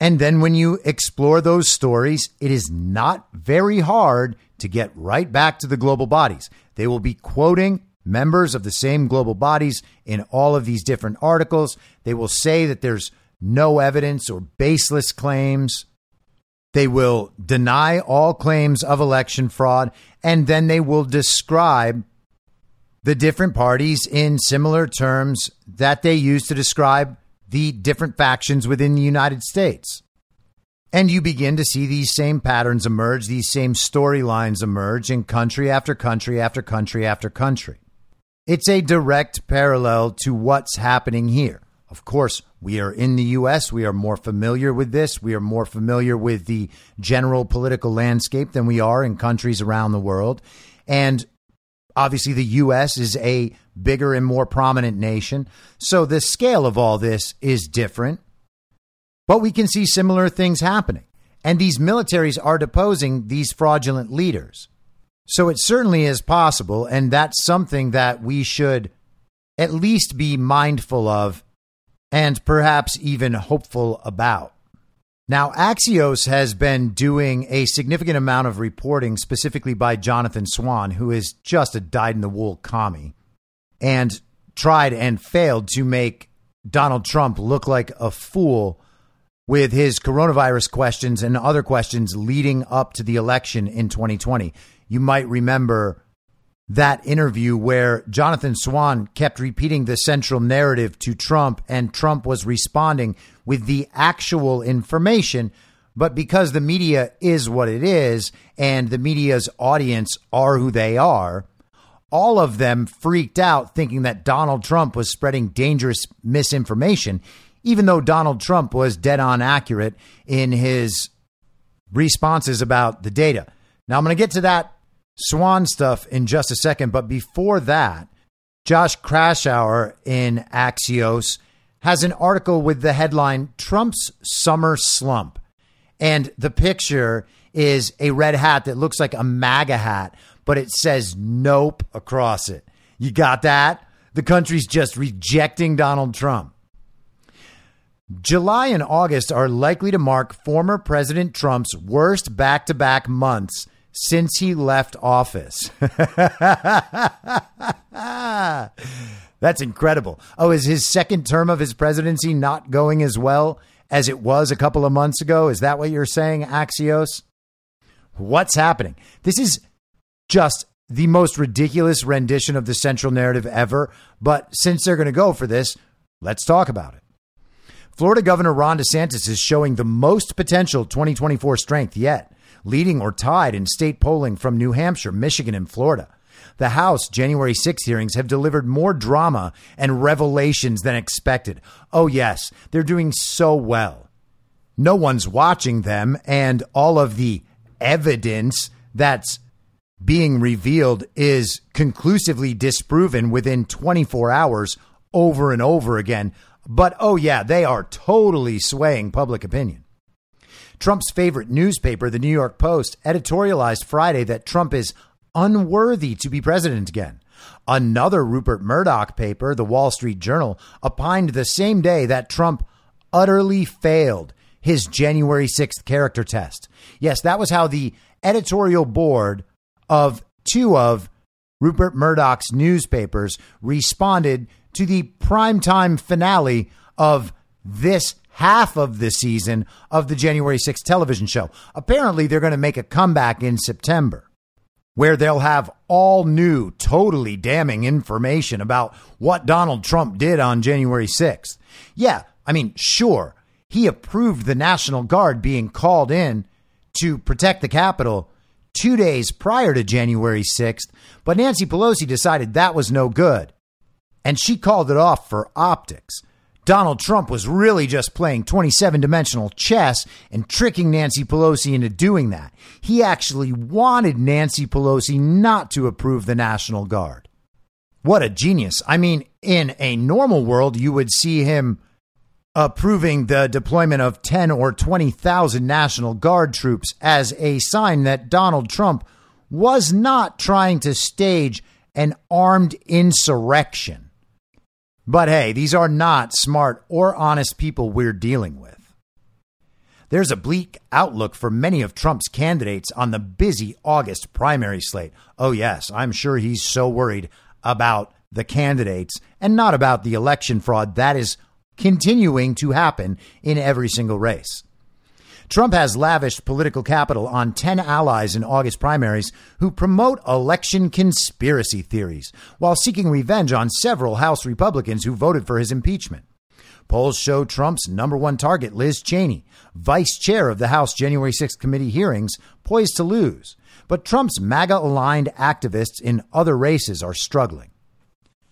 And then when you explore those stories, it is not very hard to get right back to the global bodies. They will be quoting members of the same global bodies in all of these different articles. They will say that there's no evidence or baseless claims. They will deny all claims of election fraud, and then they will describe the different parties in similar terms that they use to describe the different factions within the United States. And you begin to see these same patterns emerge, these same storylines emerge in country after country after country after country. It's a direct parallel to what's happening here. Of course, we are in the U.S. We are more familiar with this. We are more familiar with the general political landscape than we are in countries around the world. And obviously, the U.S. is a bigger and more prominent nation. So the scale of all this is different. But we can see similar things happening. And these militaries are deposing these fraudulent leaders. So it certainly is possible. And that's something that we should at least be mindful of and perhaps even hopeful about. Now, Axios has been doing a significant amount of reporting, specifically by Jonathan Swan, who is just a dyed in the wool commie and tried and failed to make Donald Trump look like a fool with his coronavirus questions and other questions leading up to the election in 2020. You might remember that interview where Jonathan Swan kept repeating the central narrative to Trump, and Trump was responding with the actual information. But because the media is what it is, and the media's audience are who they are, all of them freaked out thinking that Donald Trump was spreading dangerous misinformation, even though Donald Trump was dead on accurate in his responses about the data. Now, I'm going to get to that Swan stuff in just a second. But before that, Josh Kraushaar in Axios has an article with the headline Trump's Summer Slump. And the picture is a red hat that looks like a MAGA hat, but it says nope across it. You got that? The country's just rejecting Donald Trump. July and August are likely to mark former President Trump's worst back to back months since he left office. That's incredible. Oh, is his second term of his presidency not going as well as it was a couple of months ago? Is that what you're saying, Axios? What's happening? This is just the most ridiculous rendition of the central narrative ever. But since they're going to go for this, let's talk about it. Florida Governor Ron DeSantis is showing the most potential 2024 strength yet leading or tied in state polling from New Hampshire, Michigan, and Florida. The House January 6 hearings have delivered more drama and revelations than expected. Oh, yes, they're doing so well. No one's watching them, and all of the evidence that's being revealed is conclusively disproven within 24 hours over and over again. But oh, yeah, they are totally swaying public opinion. Trump's favorite newspaper, the New York Post, editorialized Friday that Trump is unworthy to be president again. Another Rupert Murdoch paper, the Wall Street Journal, opined the same day that Trump utterly failed his January 6th character test. Yes, that was how the editorial board of two of Rupert Murdoch's newspapers responded to the primetime finale of this half of the season of the January 6th television show. Apparently, they're going to make a comeback in September where they'll have all new, totally damning information about what Donald Trump did on January 6th. Yeah, I mean, sure, he approved the National Guard being called in to protect the Capitol two days prior to January 6th, but Nancy Pelosi decided that was no good. And she called it off for optics. Donald Trump was really just playing 27 dimensional chess and tricking Nancy Pelosi into doing that. He actually wanted Nancy Pelosi not to approve the National Guard. What a genius. I mean, in a normal world, you would see him approving the deployment of 10 or 20,000 National Guard troops as a sign that Donald Trump was not trying to stage an armed insurrection. But hey, these are not smart or honest people we're dealing with. There's a bleak outlook for many of Trump's candidates on the busy August primary slate. Oh, yes, I'm sure he's so worried about the candidates and not about the election fraud that is continuing to happen in every single race. Trump has lavished political capital on 10 allies in August primaries who promote election conspiracy theories while seeking revenge on several House Republicans who voted for his impeachment. Polls show Trump's number one target, Liz Cheney, vice chair of the House January 6th committee hearings, poised to lose. But Trump's MAGA aligned activists in other races are struggling.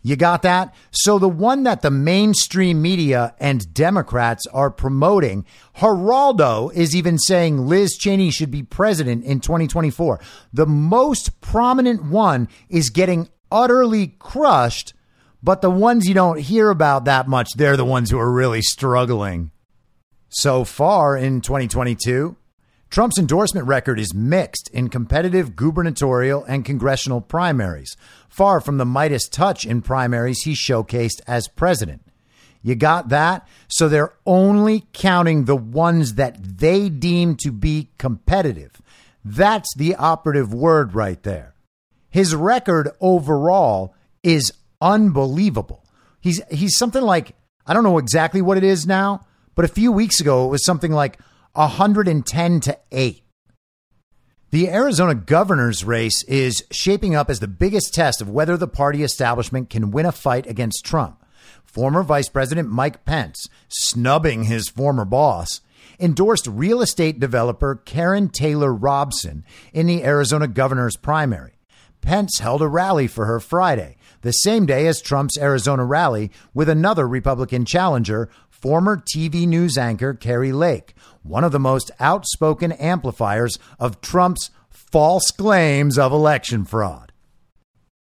You got that? So the one that the mainstream media and Democrats are promoting, Geraldo is even saying Liz Cheney should be president in 2024. The most prominent one is getting utterly crushed, but the ones you don't hear about that much, they're the ones who are really struggling. So far in 2022, Trump's endorsement record is mixed in competitive gubernatorial and congressional primaries, far from the Midas touch in primaries he showcased as president. You got that? So they're only counting the ones that they deem to be competitive. That's the operative word right there. His record overall is unbelievable. He's he's something like I don't know exactly what it is now, but a few weeks ago, it was something like 110 to 8. The Arizona governor's race is shaping up as the biggest test of whether the party establishment can win a fight against Trump. Former Vice President Mike Pence, snubbing his former boss, endorsed real estate developer Karrin Taylor Robson in the Arizona governor's primary. Pence held a rally for her Friday, the same day as Trump's Arizona rally, with another Republican challenger, former TV news anchor Kari Lake, one of the most outspoken amplifiers of Trump's false claims of election fraud.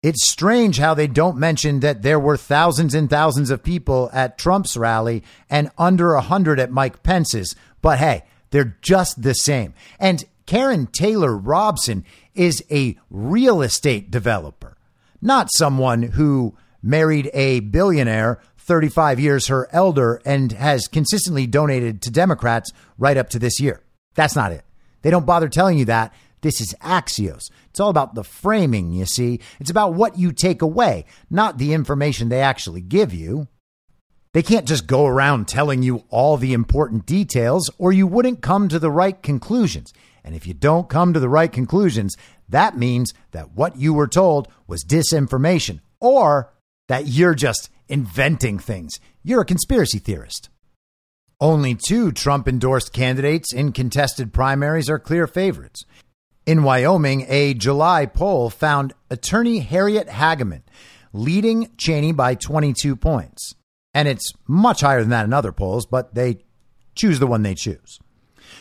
It's strange how they don't mention that there were thousands and thousands of people at Trump's rally and under a 100 at Mike Pence's, but hey, they're just the same. And Karrin Taylor Robson is a real estate developer, not someone who married a billionaire 35 years her elder and has consistently donated to Democrats right up to this year. That's not it. They don't bother telling you that. This is Axios. It's all about the framing, you see. It's about what you take away, not the information they actually give you. They can't just go around telling you all the important details, or you wouldn't come to the right conclusions. And if you don't come to the right conclusions, that means that what you were told was disinformation, or that you're just inventing things. You're a conspiracy theorist. Only two Trump endorsed candidates in contested primaries are clear favorites. In Wyoming, a July poll found attorney Harriet Hageman leading Cheney by 22 points. And it's much higher than that in other polls, but they choose the one they choose.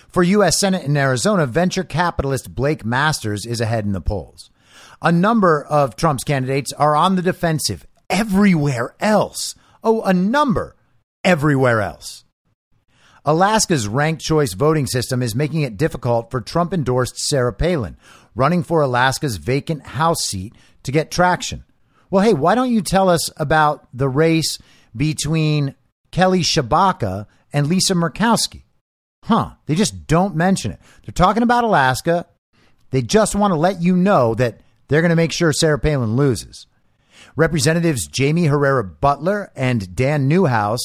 For U.S. Senate in Arizona, venture capitalist Blake Masters is ahead in the polls. A number of Trump's candidates are on the defensive everywhere else. Oh, a number everywhere else. Alaska's ranked choice voting system is making it difficult for Trump endorsed Sarah Palin, running for Alaska's vacant House seat, to get traction. Well, hey, why don't you tell us about the race between Kelly Tshibaka and Lisa Murkowski? Huh, they just don't mention it. They're talking about Alaska. They just want to let you know that they're going to make sure Sarah Palin loses. Representatives Jaime Herrera Beutler and Dan Newhouse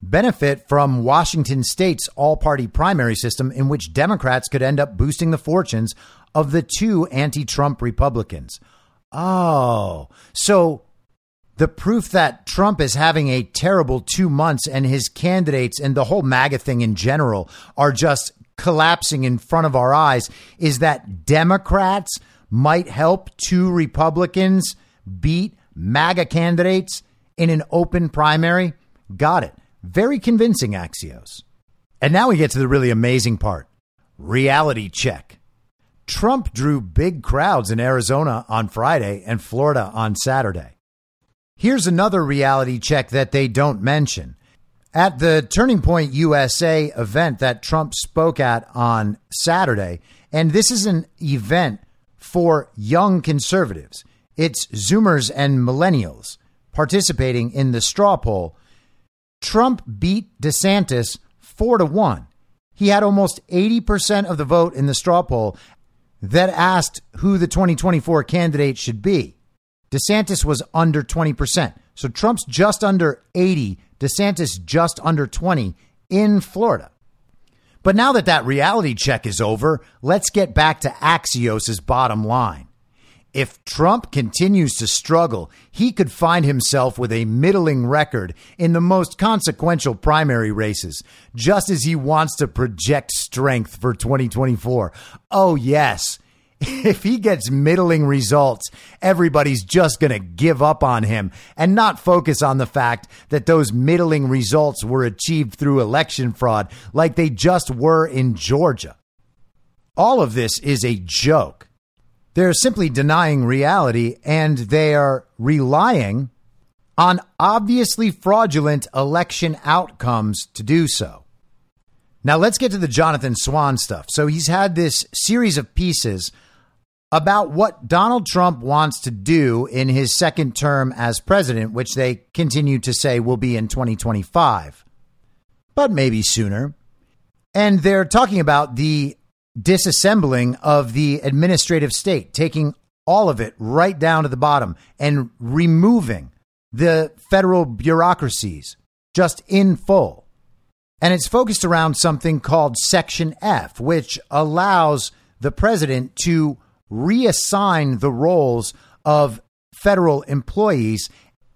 benefit from Washington state's all party primary system, in which Democrats could end up boosting the fortunes of the two anti Trump Republicans. Oh, so the proof that Trump is having a terrible two months and his candidates and the whole MAGA thing in general are just collapsing in front of our eyes is that Democrats might help two Republicans beat MAGA candidates in an open primary. Got it. Very convincing, Axios. And now we get to the really amazing part reality check. Trump drew big crowds in Arizona on Friday and Florida on Saturday. Here's another reality check that they don't mention. At the Turning Point USA event that Trump spoke at on Saturday, and this is an event for young conservatives. It's Zoomers and millennials participating in the straw poll. Trump beat DeSantis four to one. He had almost 80% of the vote in the straw poll that asked who the 2024 candidate should be. DeSantis was under 20%. So Trump's just under 80, DeSantis just under 20 in Florida. But now that that reality check is over, let's get back to Axios's bottom line. If Trump continues to struggle, he could find himself with a middling record in the most consequential primary races, just as he wants to project strength for 2024. Oh, yes. if he gets middling results, everybody's just going to give up on him and not focus on the fact that those middling results were achieved through election fraud like they just were in Georgia. All of this is a joke. They're simply denying reality and they are relying on obviously fraudulent election outcomes to do so. Now, let's get to the Jonathan Swan stuff. So, he's had this series of pieces about what Donald Trump wants to do in his second term as president, which they continue to say will be in 2025, but maybe sooner. And they're talking about the disassembling of the administrative state, taking all of it right down to the bottom and removing the federal bureaucracies just in full. And it's focused around something called Section F, which allows the president to reassign the roles of federal employees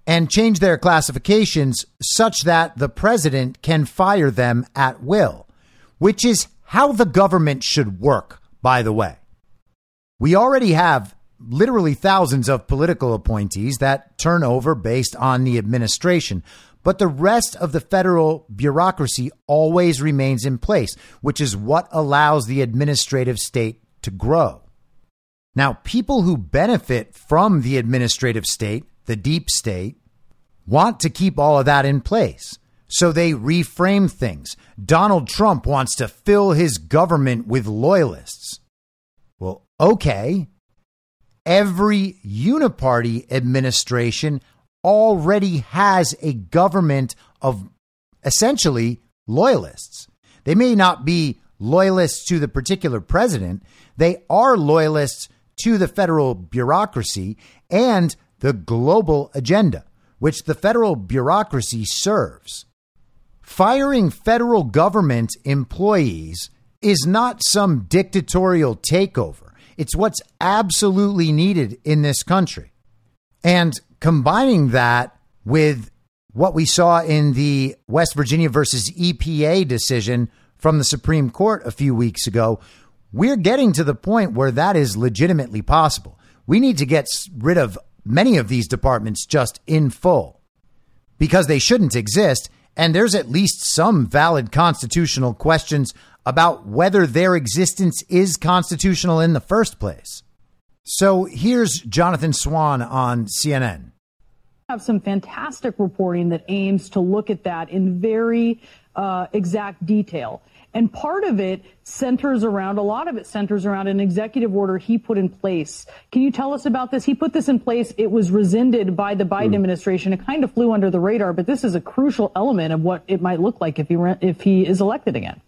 and change their classifications such that the president can fire them at will, which is how the government should work, by the way. We already have literally thousands of political appointees that turn over based on the administration. But the rest of the federal bureaucracy always remains in place, which is what allows the administrative state to grow. Now, people who benefit from the administrative state, the deep state, want to keep all of that in place. So they reframe things. Donald Trump wants to fill his government with loyalists. Well, okay every uniparty administration already has a government of essentially loyalists. They may not be loyalists to the particular president, they are loyalists to the federal bureaucracy and the global agenda, which the federal bureaucracy serves. Firing federal government employees is not some dictatorial takeover. It's what's absolutely needed in this country. And combining that with what we saw in the West Virginia versus EPA decision from the Supreme Court a few weeks ago, we're getting to the point where that is legitimately possible. We need to get rid of many of these departments just in full because they shouldn't exist. And there's at least some valid constitutional questions about whether their existence is constitutional in the first place. So here's Jonathan Swan on CNN. Have some fantastic reporting that aims to look at that in very uh, exact detail. And part of it centers around, a lot of it centers around an executive order he put in place. Can you tell us about this? He put this in place. It was rescinded by the Biden mm. administration. It kind of flew under the radar, but this is a crucial element of what it might look like if he, if he is elected again.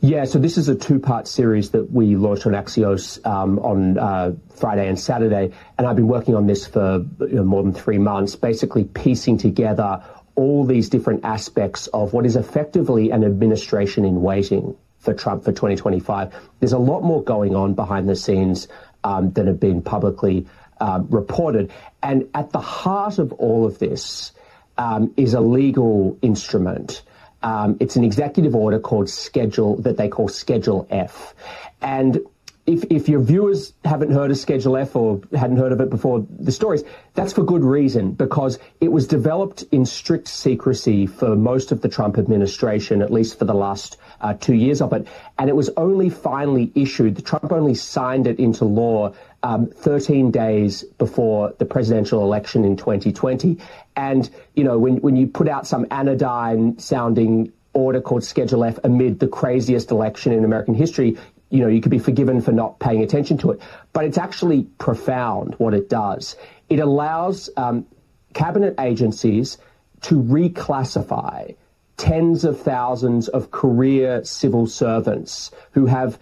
Yeah, so this is a two-part series that we launched on Axios um, on uh, Friday and Saturday, and I've been working on this for you know, more than three months, basically piecing together all these different aspects of what is effectively an administration in waiting for Trump for 2025. There's a lot more going on behind the scenes um, than have been publicly um, reported, and at the heart of all of this um, is a legal instrument um, it's an executive order called Schedule that they call Schedule F. And if, if your viewers haven't heard of Schedule F or hadn't heard of it before the stories, that's for good reason because it was developed in strict secrecy for most of the Trump administration, at least for the last uh, two years of it. And it was only finally issued, Trump only signed it into law um, 13 days before the presidential election in 2020. And, you know, when, when you put out some anodyne sounding order called Schedule F amid the craziest election in American history, you know, you could be forgiven for not paying attention to it. But it's actually profound what it does. It allows um, cabinet agencies to reclassify tens of thousands of career civil servants who have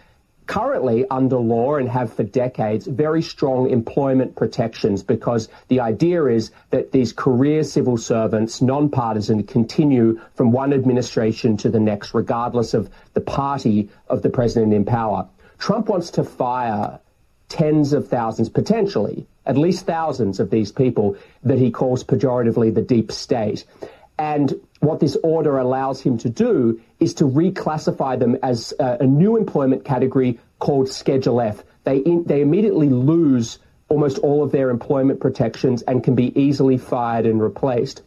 currently under law and have for decades very strong employment protections because the idea is that these career civil servants, nonpartisan, continue from one administration to the next, regardless of the party of the president in power. Trump wants to fire tens of thousands, potentially, at least thousands of these people that he calls pejoratively the deep state. And what this order allows him to do is to reclassify them as a, a new employment category called Schedule F. They, in, they immediately lose almost all of their employment protections and can be easily fired and replaced.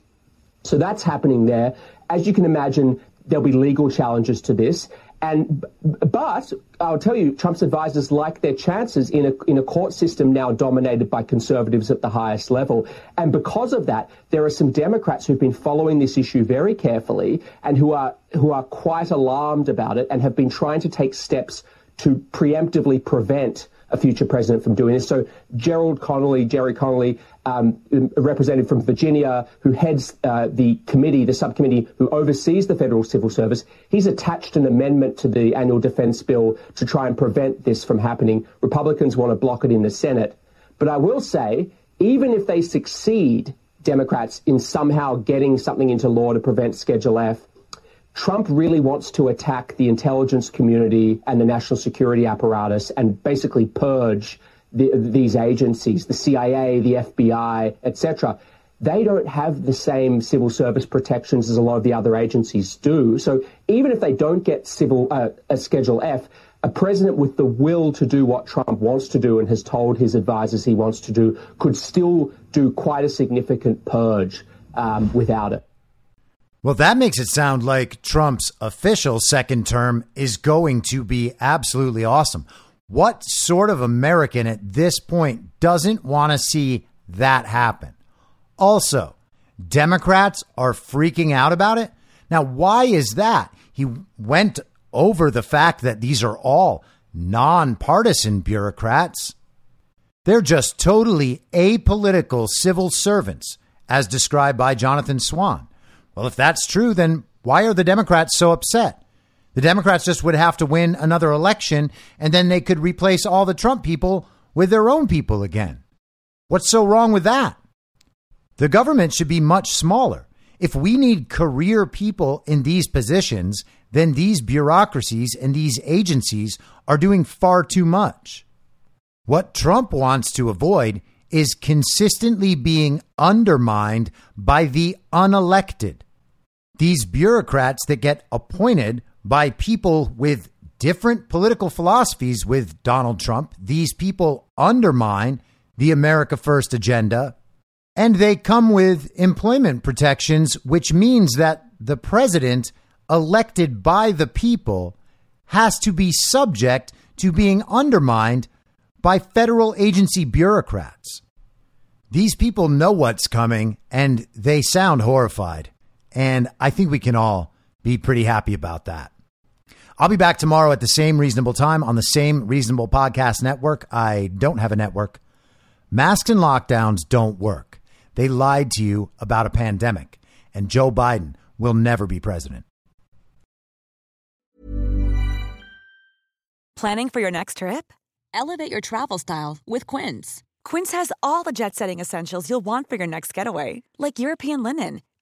So that's happening there. As you can imagine, there'll be legal challenges to this. And but I'll tell you, Trump's advisors like their chances in a in a court system now dominated by conservatives at the highest level. And because of that, there are some Democrats who've been following this issue very carefully and who are who are quite alarmed about it and have been trying to take steps to preemptively prevent a future president from doing this. So Gerald Connolly, Gerry Connolly, um, a representative from Virginia who heads uh, the committee, the subcommittee who oversees the federal civil service, he's attached an amendment to the annual defense bill to try and prevent this from happening. Republicans want to block it in the Senate. But I will say, even if they succeed, Democrats, in somehow getting something into law to prevent Schedule F, Trump really wants to attack the intelligence community and the national security apparatus and basically purge the, these agencies, the CIA, the FBI, etc. They don't have the same civil service protections as a lot of the other agencies do. So even if they don't get civil uh, a Schedule F, a president with the will to do what Trump wants to do and has told his advisors he wants to do could still do quite a significant purge um, without it. Well, that makes it sound like Trump's official second term is going to be absolutely awesome. What sort of American at this point doesn't want to see that happen? Also, Democrats are freaking out about it. Now, why is that? He went over the fact that these are all nonpartisan bureaucrats. They're just totally apolitical civil servants, as described by Jonathan Swan. Well, if that's true, then why are the Democrats so upset? The Democrats just would have to win another election and then they could replace all the Trump people with their own people again. What's so wrong with that? The government should be much smaller. If we need career people in these positions, then these bureaucracies and these agencies are doing far too much. What Trump wants to avoid is consistently being undermined by the unelected these bureaucrats that get appointed by people with different political philosophies with Donald Trump, these people undermine the America First agenda and they come with employment protections, which means that the president elected by the people has to be subject to being undermined by federal agency bureaucrats. These people know what's coming and they sound horrified. And I think we can all be pretty happy about that. I'll be back tomorrow at the same reasonable time on the same reasonable podcast network. I don't have a network. Masks and lockdowns don't work. They lied to you about a pandemic, and Joe Biden will never be president. Planning for your next trip? Elevate your travel style with Quince. Quince has all the jet setting essentials you'll want for your next getaway, like European linen